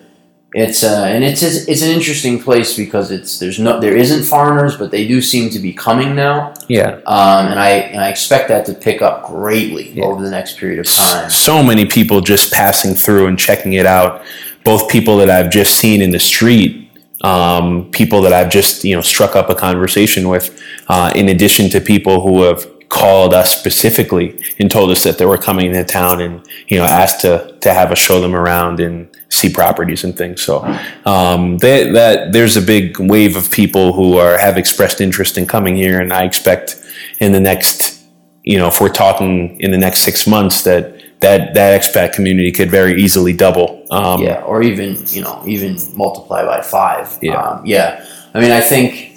it's a, and it's it's an interesting place because it's there's no there isn't foreigners, but they do seem to be coming now, Yeah. um, and I and I expect that to pick up greatly Yeah. over the next period of time. So many people just passing through and checking it out. Both people that I've just seen in the street, um, people that I've just, you know, struck up a conversation with, uh, in addition to people who have called us specifically and told us that they were coming into town and, you know, asked to, to have us show them around and see properties and things. So um, that there's a big wave of people who are have expressed interest in coming here, and I expect in the next, you know, if we're talking in the next six months, that that that expat community could very easily double. Um, yeah, or even you know even multiply by five. Yeah. um, yeah. I mean, I think.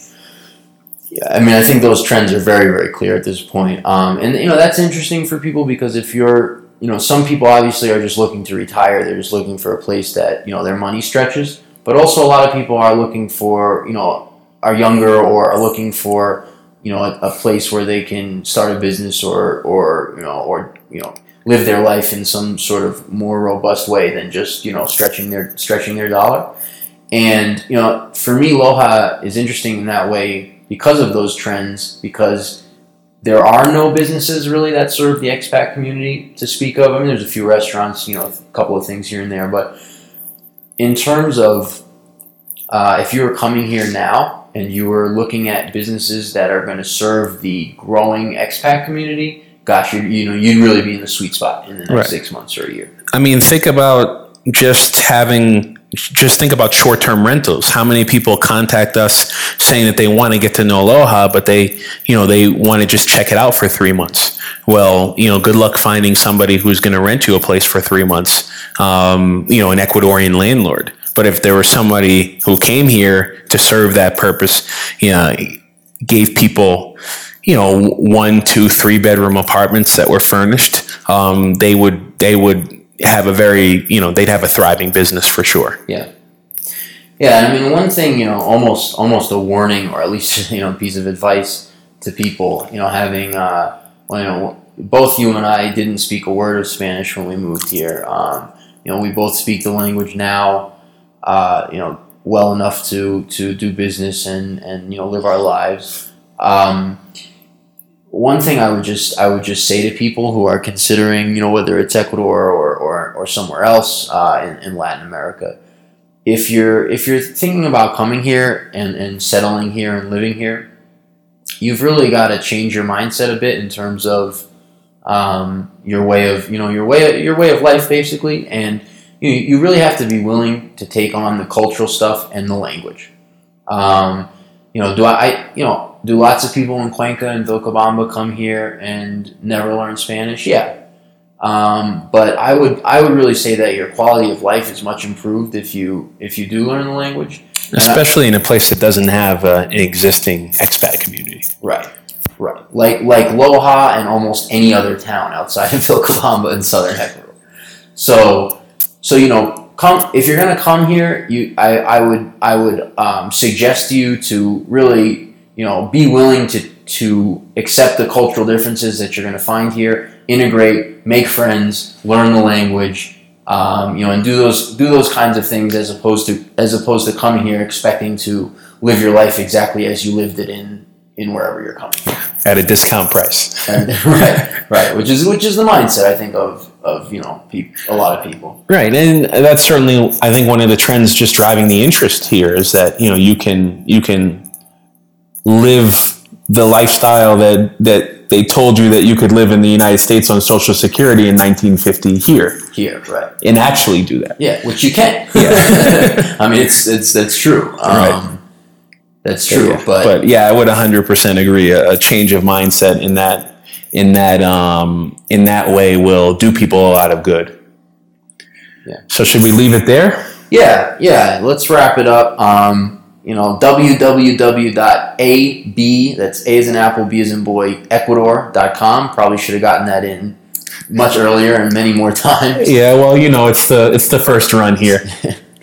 Yeah, I mean, I think those trends are very, very clear at this point. Um, and you know that's interesting for people because if you're, you know, some people obviously are just looking to retire. They're just looking for a place that you know their money stretches. But also, a lot of people are looking for, you know, are younger or are looking for, you know, a, a place where they can start a business or, or you know, or you know, live their life in some sort of more robust way than just you know stretching their stretching their dollar. And you know, for me, Loja is interesting in that way because of those trends. Because there are no businesses really that serve the expat community to speak of. I mean, there's a few restaurants, you know, a couple of things here and there, but in terms of uh, if you were coming here now and you were looking at businesses that are going to serve the growing expat community, gosh, you you know, you'd really be in the sweet spot in the next Right. six months or a year. I mean, think about just having, just think about short term rentals. How many people contact us saying that they want to get to know Loja, but they, you know, they want to just check it out for three months? Well, you know, good luck finding somebody who's going to rent you a place for three months, um, you know, an Ecuadorian landlord. But if there was somebody who came here to serve that purpose, you know, gave people, you know, one, two, three bedroom apartments that were furnished, um, they would they would have a very you know they'd have a thriving business for sure. Yeah. Yeah, I mean one thing, you know, almost almost a warning or at least you know a piece of advice to people, you know, having uh, well, you know, both you and I didn't speak a word of Spanish when we moved here. Um, you know, we both speak the language now, uh, you know, well enough to to do business and and you know live our lives. Um, one thing I would just I would just say to people who are considering, you know, whether it's Ecuador or or, or somewhere else uh, in, in Latin America, if you're if you're thinking about coming here and, and settling here and living here, you've really got to change your mindset a bit in terms of um, your way of you know your way your way of life basically, and you you really have to be willing to take on the cultural stuff and the language. Um, you know, do I, I you know do lots of people in Cuenca and Vilcabamba come here and never learn Spanish? Yeah. Um, but I would I would really say that your quality of life is much improved if you if you do learn the language. And I- Especially in a place that doesn't have uh, an existing expat community. Right, right. Like like Loja and almost any other town outside of Vilcabamba in southern Ecuador. So so you know, come if you're gonna come here, you I, I would I would um, suggest you to really you know be willing to to accept the cultural differences that you're gonna find here, integrate, make friends, learn the language, um, you know, and do those do those kinds of things as opposed to as opposed to coming here expecting to live your life exactly as you lived it in in wherever you're coming from. at a discount price. And, right, right, which is which is the mindset I think of of you know peop a lot of people. Right, and that's certainly I think one of the trends just driving the interest here is that you know you can you can live the lifestyle that that they told you that you could live in the United States on Social Security in 1950 here Here, right? and actually do that. Yeah, which you can. Yeah. I mean, it's it's that's true. Um, Right. That's true, yeah. but, yeah, I would 100% agree. A, a change of mindset in that in that um, in that way will do people a lot of good. Yeah. So should we leave it there? yeah, yeah. Let's wrap it up. Um, you know, www.ab that's A as in apple, B as in boy, Ecuador.com. Probably should have gotten that in much earlier and many more times. Yeah, well, you know, it's the it's the first run here.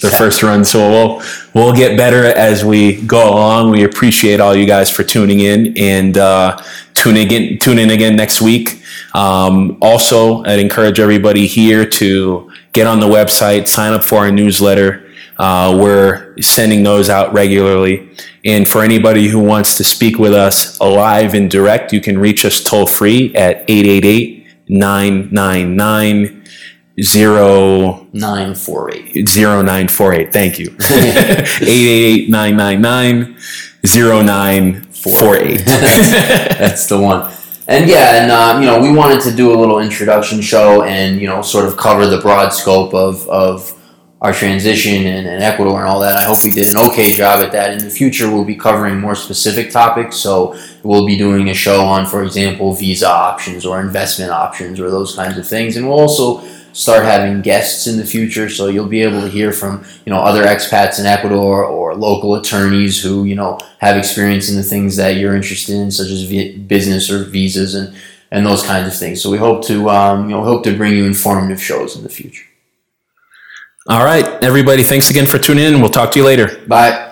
The first run, so we'll we'll get better as we go along. We appreciate all you guys for tuning in and uh, tune again tune in again next week. Um, also, I'd encourage everybody here to get on the website, sign up for our newsletter. Uh, we're sending those out regularly. And for anybody who wants to speak with us live and direct, you can reach us toll free at 888 999 Nine four eight. 0948. Thank you. 888-999-0948. That's the one. And yeah, and uh, you know, we wanted to do a little introduction show and you know, sort of cover the broad scope of of our transition and, Ecuador and all that. I hope we did an okay job at that. In the future, we'll be covering more specific topics. So we'll be doing a show on, for example, visa options or investment options or those kinds of things. And we'll also start having guests in the future. So you'll be able to hear from you know other expats in Ecuador or local attorneys who you know have experience in the things that you're interested in, such as vi- business or visas and and those kinds of things. So we hope to um, you know hope to bring you informative shows in the future. All right, everybody, thanks again for tuning in. We'll talk to you later. Bye.